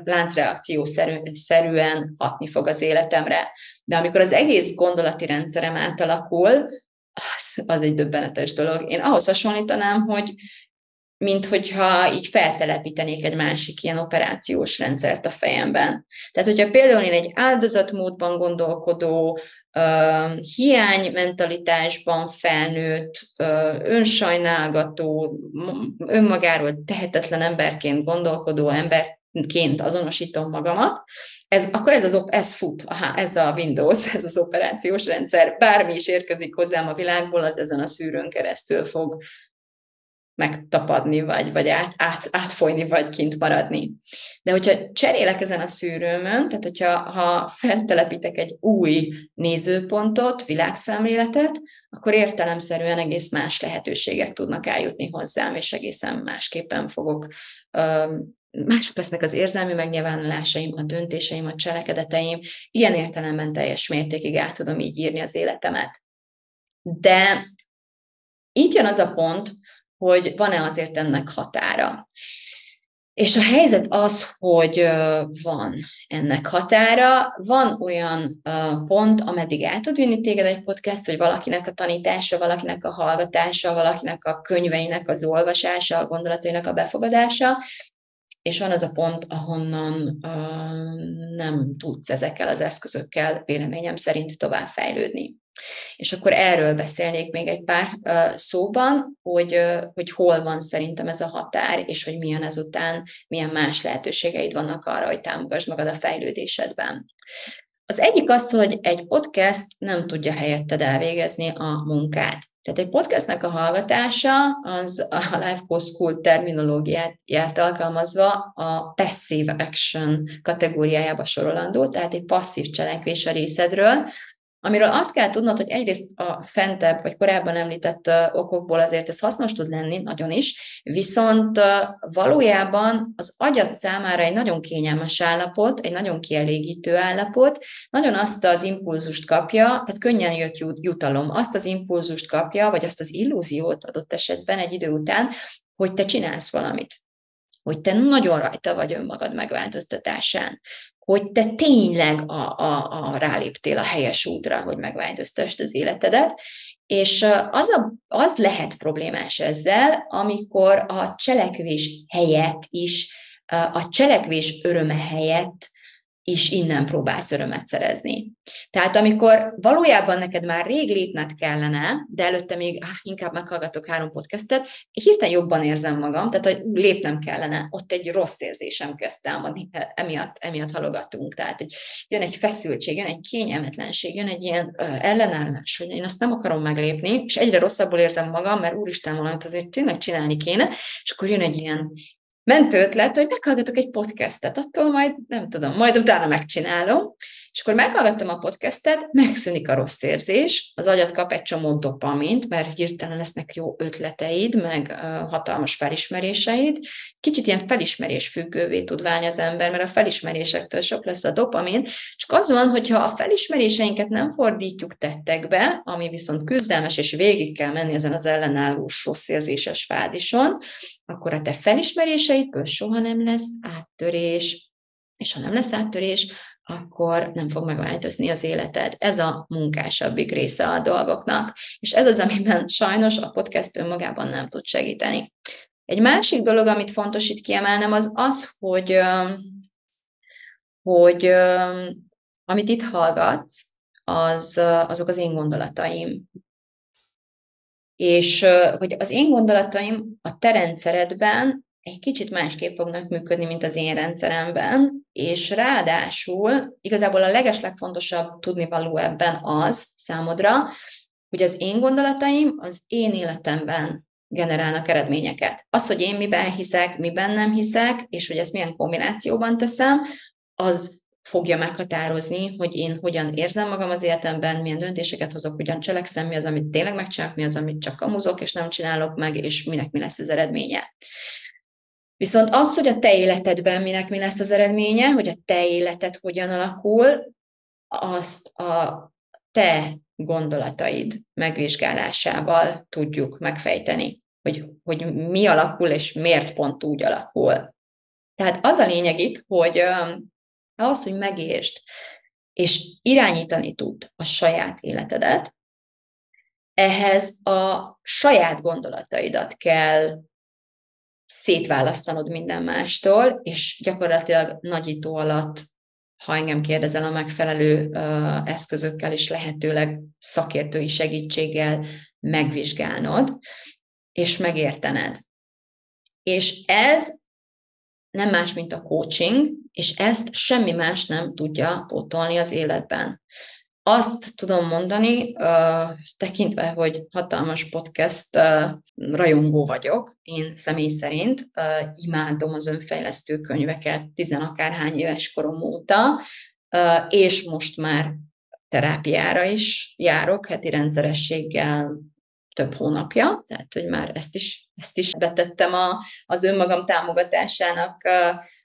láncreakció szerűen hatni fog az életemre. De amikor az egész gondolati rendszerem átalakul, az, az egy döbbenetes dolog. Én ahhoz hasonlítanám, hogy mint hogyha így feltelepítenék egy másik ilyen operációs rendszert a fejemben. Tehát, hogyha például én egy áldozatmódban gondolkodó, uh, hiánymentalitásban felnőtt, uh, önsajnálgató, önmagáról tehetetlen emberként gondolkodó emberként azonosítom magamat, ez, akkor ez, az, ez fut, aha, ez a Windows, ez az operációs rendszer, bármi is érkezik hozzám a világból, az ezen a szűrőn keresztül fog megtapadni, vagy, vagy át, át, átfolyni, vagy kint maradni. De hogyha cserélek ezen a szűrőmön, tehát hogyha ha feltelepítek egy új nézőpontot, világszemléletet, akkor értelemszerűen egész más lehetőségek tudnak eljutni hozzám, és egészen másképpen fogok mások lesznek az érzelmi megnyilvánulásaim, a döntéseim, a cselekedeteim, ilyen értelemben teljes mértékig át tudom így írni az életemet. De így jön az a pont, hogy van-e azért ennek határa. És a helyzet az, hogy van ennek határa, van olyan pont, ameddig el tud vinni téged egy podcast, hogy valakinek a tanítása, valakinek a hallgatása, valakinek a könyveinek az olvasása, a gondolatainak a befogadása, és van az a pont, ahonnan nem tudsz ezekkel az eszközökkel véleményem szerint tovább fejlődni. És akkor erről beszélnék még egy pár szóban, hogy, hogy hol van szerintem ez a határ, és hogy milyen ezután, milyen más lehetőségeid vannak arra, hogy támogass magad a fejlődésedben. Az egyik az, hogy egy podcast nem tudja helyetted elvégezni a munkát. Tehát egy podcastnek a hallgatása az a Life Coach School terminológiáját alkalmazva a passive action kategóriájába sorolandó, tehát egy passzív cselekvés a részedről, amiről azt kell tudnod, hogy egyrészt a fentebb, vagy korábban említett okokból azért ez hasznos tud lenni, nagyon is, viszont valójában az agyat számára egy nagyon kényelmes állapot, egy nagyon kielégítő állapot, nagyon azt az impulzust kapja, tehát könnyen jött jutalom, azt az impulzust kapja, vagy azt az illúziót adott esetben egy idő után, hogy te csinálsz valamit. Hogy te nagyon rajta vagy önmagad megváltoztatásán, hogy te tényleg a, a, a ráléptél a helyes útra, hogy megváltoztasd az életedet, és az, a, az lehet problémás ezzel, amikor a cselekvés helyett is, a cselekvés öröme helyett is innen próbálsz örömet szerezni. Tehát amikor valójában neked már rég lépned kellene, de előtte még ah, inkább meghallgatok három podcastet, hirtelen jobban érzem magam, tehát hogy lépnem kellene, ott egy rossz érzésem kezd támadni, emiatt, emiatt halogatunk. Tehát egy, jön egy feszültség, jön egy kényelmetlenség, jön egy ilyen ö, ellenállás, hogy én azt nem akarom meglépni, és egyre rosszabbul érzem magam, mert úristen, valamit azért tényleg csinálni kéne, és akkor jön egy ilyen mentő ötlet, hogy meghallgatok egy podcastet, attól majd nem tudom, majd utána megcsinálom, és akkor meghallgattam a podcastet, megszűnik a rossz érzés, az agyat kap egy csomó dopamint, mert hirtelen lesznek jó ötleteid, meg hatalmas felismeréseid. Kicsit ilyen felismerés függővé tud válni az ember, mert a felismerésektől sok lesz a dopamin, csak az van, hogyha a felismeréseinket nem fordítjuk tettekbe, ami viszont küzdelmes, és végig kell menni ezen az ellenállós rossz érzéses fázison, akkor a te felismeréseidből soha nem lesz áttörés, és ha nem lesz áttörés, akkor nem fog megváltozni az életed. Ez a munkásabbik része a dolgoknak. És ez az, amiben sajnos a podcast önmagában nem tud segíteni. Egy másik dolog, amit fontos itt kiemelnem, az az, hogy, hogy amit itt hallgatsz, az, azok az én gondolataim. És hogy az én gondolataim a te rendszeredben egy kicsit másképp fognak működni, mint az én rendszeremben, és ráadásul igazából a legeslegfontosabb tudnivaló ebben az számodra, hogy az én gondolataim az én életemben generálnak eredményeket. Az, hogy én miben hiszek, miben nem hiszek, és hogy ezt milyen kombinációban teszem, az fogja meghatározni, hogy én hogyan érzem magam az életemben, milyen döntéseket hozok, hogyan cselekszem, mi az, amit tényleg megcsinálok, mi az, amit csak kamuzok, és nem csinálok meg, és minek mi lesz az eredménye. Viszont az, hogy a te életedben minek mi lesz az eredménye, hogy a te életed hogyan alakul, azt a te gondolataid megvizsgálásával tudjuk megfejteni, hogy, hogy mi alakul, és miért pont úgy alakul. Tehát az a lényeg itt, hogy ahhoz, hogy megértsd, és irányítani tud a saját életedet, ehhez a saját gondolataidat kell szétválasztanod minden mástól, és gyakorlatilag nagyító alatt, ha engem kérdezel, a megfelelő uh, eszközökkel és lehetőleg szakértői segítséggel megvizsgálnod, és megértened. És ez nem más, mint a coaching, és ezt semmi más nem tudja pótolni az életben. Azt tudom mondani, tekintve, hogy hatalmas podcast rajongó vagyok, én személy szerint imádom az önfejlesztő könyveket tizenakárhány éves korom óta, és most már terápiára is járok heti rendszerességgel több hónapja, tehát hogy már ezt is, ezt is betettem a, az önmagam támogatásának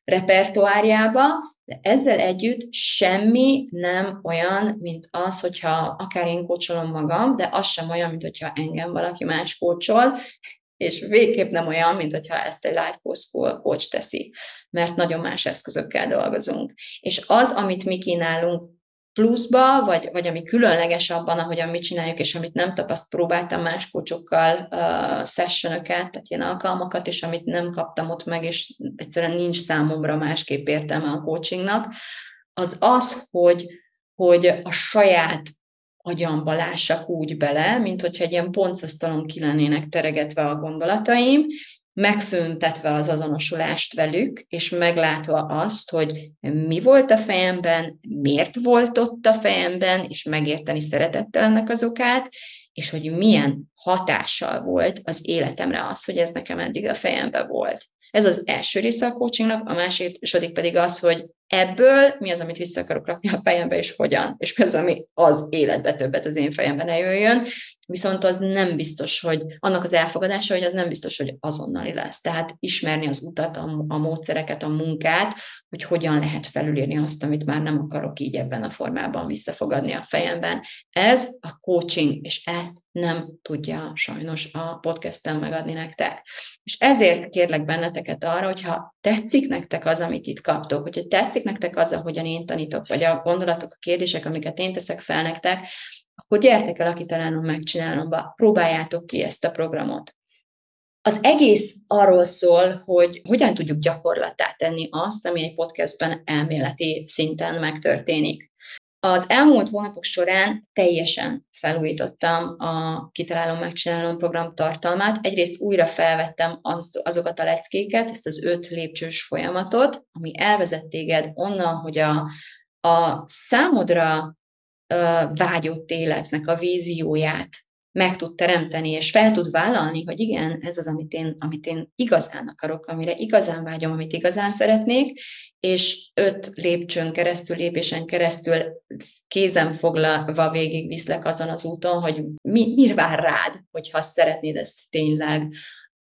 repertoárjába, de ezzel együtt semmi nem olyan, mint az, hogyha akár én kócsolom magam, de az sem olyan, mint hogyha engem valaki más kócsol, és végképp nem olyan, mint hogyha ezt egy life coach teszi, mert nagyon más eszközökkel dolgozunk. És az, amit mi kínálunk pluszba, vagy, vagy ami különleges abban, ahogyan mit csináljuk, és amit nem tapaszt, próbáltam más kócsokkal uh, sessionöket, tehát ilyen alkalmakat, és amit nem kaptam ott meg, és egyszerűen nincs számomra másképp értelme a coachingnak, az az, hogy, hogy a saját agyamba lássak úgy bele, mint hogyha egy ilyen poncasztalon ki lennének teregetve a gondolataim, megszüntetve az azonosulást velük, és meglátva azt, hogy mi volt a fejemben, miért volt ott a fejemben, és megérteni szeretettel ennek az okát, és hogy milyen hatással volt az életemre az, hogy ez nekem eddig a fejemben volt. Ez az első része a coachingnak, a második pedig az, hogy ebből mi az, amit vissza akarok rakni a fejembe, és hogyan, és mi az, ami az életbe többet az én fejemben ne jöjjön, viszont az nem biztos, hogy annak az elfogadása, hogy az nem biztos, hogy azonnali lesz. Tehát ismerni az utat, a, a módszereket, a munkát, hogy hogyan lehet felülírni azt, amit már nem akarok így ebben a formában visszafogadni a fejemben. Ez a coaching, és ezt nem tudja sajnos a podcasten megadni nektek. És ezért kérlek benneteket arra, hogyha tetszik nektek az, amit itt kaptok, hogyha tetszik nektek az, ahogyan én tanítok, vagy a gondolatok, a kérdések, amiket én teszek fel nektek, akkor gyertek el a kitalálom, megcsinálom, próbáljátok ki ezt a programot. Az egész arról szól, hogy hogyan tudjuk gyakorlatá tenni azt, ami egy podcastben elméleti szinten megtörténik. Az elmúlt hónapok során teljesen felújítottam a Kitalálom, Megcsinálom program tartalmát. Egyrészt újra felvettem az, azokat a leckéket, ezt az öt lépcsős folyamatot, ami elvezet téged onnan, hogy a, a számodra vágyott életnek a vízióját meg tud teremteni, és fel tud vállalni, hogy igen, ez az, amit én, amit én igazán akarok, amire igazán vágyom, amit igazán szeretnék, és öt lépcsőn keresztül, lépésen keresztül kézen foglalva végig viszlek azon az úton, hogy mi, mi vár rád, hogyha szeretnéd ezt tényleg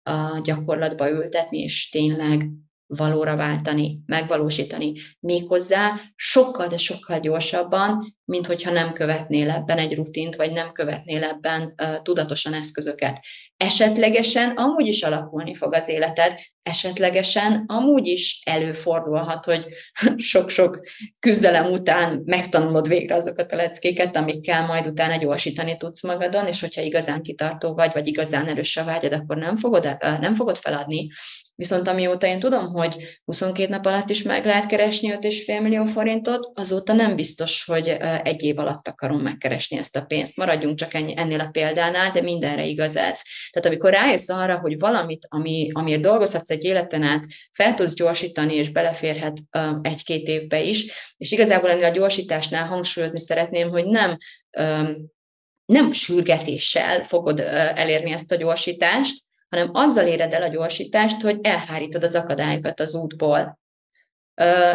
a gyakorlatba ültetni, és tényleg valóra váltani, megvalósítani, méghozzá sokkal, de sokkal gyorsabban, mint hogyha nem követnél ebben egy rutint, vagy nem követnél ebben uh, tudatosan eszközöket. Esetlegesen amúgy is alakulni fog az életed, esetlegesen amúgy is előfordulhat, hogy sok-sok küzdelem után megtanulod végre azokat a leckéket, amikkel majd utána gyorsítani tudsz magadon, és hogyha igazán kitartó vagy, vagy igazán erős a vágyad, akkor nem fogod, nem fogod feladni. Viszont amióta én tudom, hogy 22 nap alatt is meg lehet keresni 5,5 millió forintot, azóta nem biztos, hogy egy év alatt akarom megkeresni ezt a pénzt. Maradjunk csak ennyi, ennél a példánál, de mindenre igaz ez. Tehát amikor rájössz arra, hogy valamit, ami, amiért dolgozhatsz egy életen át, fel tudsz gyorsítani, és beleférhet egy-két évbe is, és igazából ennél a gyorsításnál hangsúlyozni szeretném, hogy nem nem sürgetéssel fogod elérni ezt a gyorsítást, hanem azzal éred el a gyorsítást, hogy elhárítod az akadályokat az útból.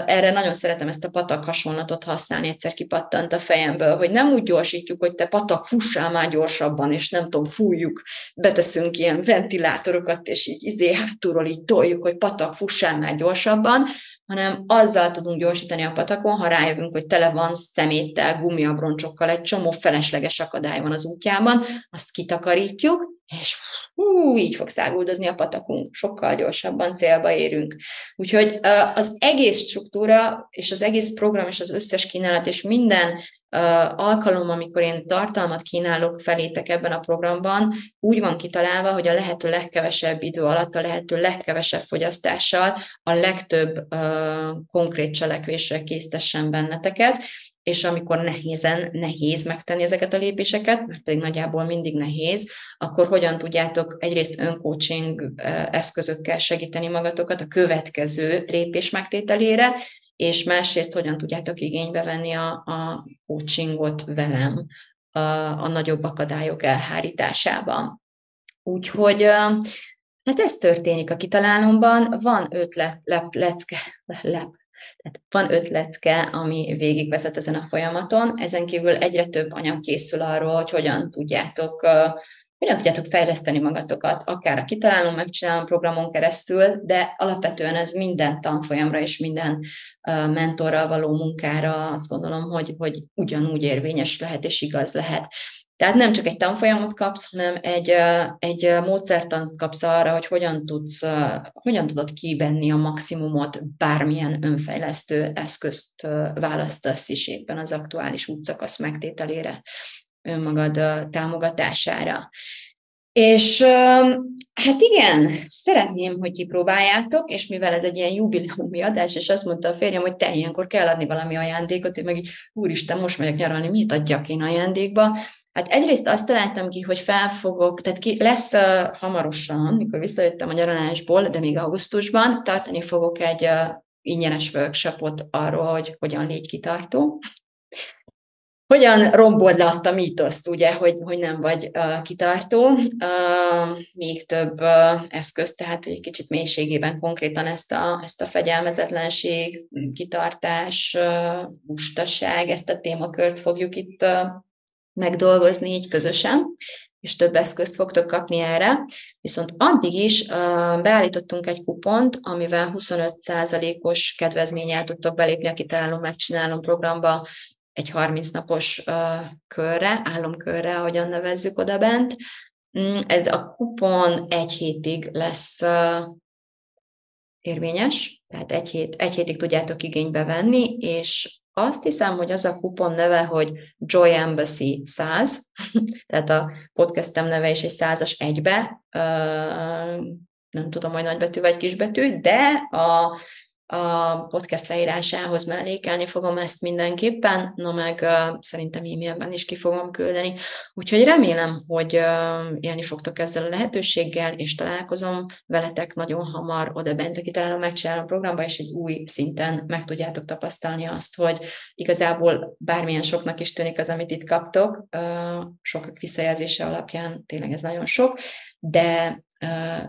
Erre nagyon szeretem ezt a patak hasonlatot használni, egyszer kipattant a fejemből, hogy nem úgy gyorsítjuk, hogy te patak, fussál már gyorsabban, és nem tudom, fújjuk, beteszünk ilyen ventilátorokat, és így izé hátulról így toljuk, hogy patak, fussál már gyorsabban, hanem azzal tudunk gyorsítani a patakon, ha rájövünk, hogy tele van szeméttel, gumiabroncsokkal, egy csomó felesleges akadály van az útjában, azt kitakarítjuk, és hú, így fog száguldozni a patakunk, sokkal gyorsabban célba érünk. Úgyhogy az egész struktúra, és az egész program, és az összes kínálat, és minden alkalom, amikor én tartalmat kínálok felétek ebben a programban, úgy van kitalálva, hogy a lehető legkevesebb idő alatt, a lehető legkevesebb fogyasztással a legtöbb konkrét cselekvésre késztessen benneteket, és amikor nehézen, nehéz megtenni ezeket a lépéseket, mert pedig nagyjából mindig nehéz, akkor hogyan tudjátok egyrészt öncoaching eszközökkel segíteni magatokat a következő lépés megtételére, és másrészt hogyan tudjátok igénybe venni a, a coachingot velem a, a nagyobb akadályok elhárításában. Úgyhogy hát ez történik a kitalálomban, van öt le, lep, lecke, lep, tehát van öt lecke, ami végigvezet ezen a folyamaton, ezen kívül egyre több anyag készül arról, hogy hogyan tudjátok hogyan tudjátok fejleszteni magatokat, akár a kitalálom, megcsinálom programon keresztül, de alapvetően ez minden tanfolyamra és minden mentorral való munkára azt gondolom, hogy, hogy ugyanúgy érvényes lehet és igaz lehet. Tehát nem csak egy tanfolyamot kapsz, hanem egy, egy módszertant kapsz arra, hogy hogyan, tudsz, hogyan tudod kibenni a maximumot, bármilyen önfejlesztő eszközt választasz is éppen az aktuális útszakasz megtételére, önmagad támogatására. És hát igen, szeretném, hogy kipróbáljátok, és mivel ez egy ilyen jubileumi adás, és azt mondta a férjem, hogy te ilyenkor kell adni valami ajándékot, én meg így, úristen, most megyek nyaralni, mit adjak én ajándékba? Hát egyrészt azt találtam ki, hogy felfogok, tehát ki, lesz uh, hamarosan, mikor visszajöttem a nyaralásból, de még augusztusban, tartani fogok egy uh, ingyenes workshopot arról, hogy hogyan légy kitartó. Hogyan rombold le azt a mítoszt, ugye, hogy, hogy nem vagy uh, kitartó, uh, még több uh, eszköz, tehát egy kicsit mélységében konkrétan ezt a, ezt a fegyelmezetlenség, kitartás, uh, bustaság, ezt a témakört fogjuk itt uh, megdolgozni így közösen, és több eszközt fogtok kapni erre. Viszont addig is beállítottunk egy kupont, amivel 25%-os kedvezménnyel tudtok belépni a Kitalálom, Megcsinálom programba egy 30 napos körre, álomkörre, ahogyan nevezzük oda bent. Mm, ez a kupon egy hétig lesz érvényes, tehát egy, hét, egy hétig tudjátok igénybe venni, és azt hiszem, hogy az a kupon neve, hogy Joy Embassy 100, tehát a podcastem neve is egy százas egybe, nem tudom, hogy nagybetű vagy kisbetű, de a a podcast leírásához mellékelni fogom ezt mindenképpen, no meg uh, szerintem e-mailben is ki fogom küldeni. Úgyhogy remélem, hogy uh, élni fogtok ezzel a lehetőséggel, és találkozom veletek nagyon hamar oda bent, aki talán megcsinálom a programba, és egy új szinten meg tudjátok tapasztalni azt, hogy igazából bármilyen soknak is tűnik az, amit itt kaptok, uh, sokak visszajelzése alapján tényleg ez nagyon sok, de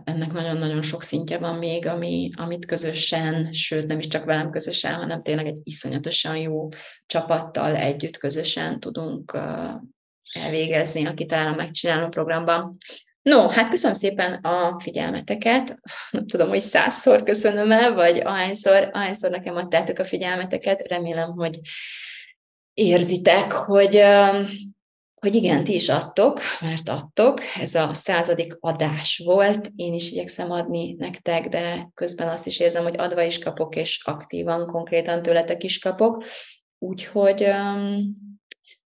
ennek nagyon-nagyon sok szintje van még, ami, amit közösen, sőt nem is csak velem közösen, hanem tényleg egy iszonyatosan jó csapattal együtt közösen tudunk elvégezni, aki talán megcsinálom programban. No, hát köszönöm szépen a figyelmeteket. Nem tudom, hogy százszor köszönöm el, vagy ahányszor, ahányszor nekem adtátok a figyelmeteket. Remélem, hogy érzitek, hogy hogy igen, ti is adtok, mert adtok, ez a századik adás volt, én is igyekszem adni nektek, de közben azt is érzem, hogy adva is kapok, és aktívan, konkrétan tőletek is kapok, úgyhogy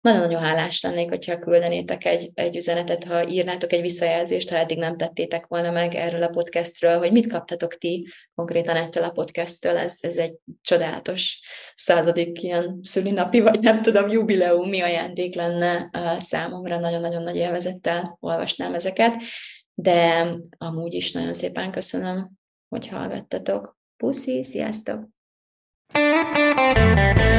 nagyon-nagyon hálás lennék, hogyha küldenétek egy, egy üzenetet, ha írnátok egy visszajelzést, ha eddig nem tettétek volna meg erről a podcastről, hogy mit kaptatok ti konkrétan ettől a podcasttől. Ez, ez egy csodálatos századik ilyen szülinapi, vagy nem tudom, jubileumi ajándék lenne számomra. Nagyon-nagyon nagy élvezettel olvasnám ezeket, de amúgy is nagyon szépen köszönöm, hogy hallgattatok. Puszi, sziasztok! thank you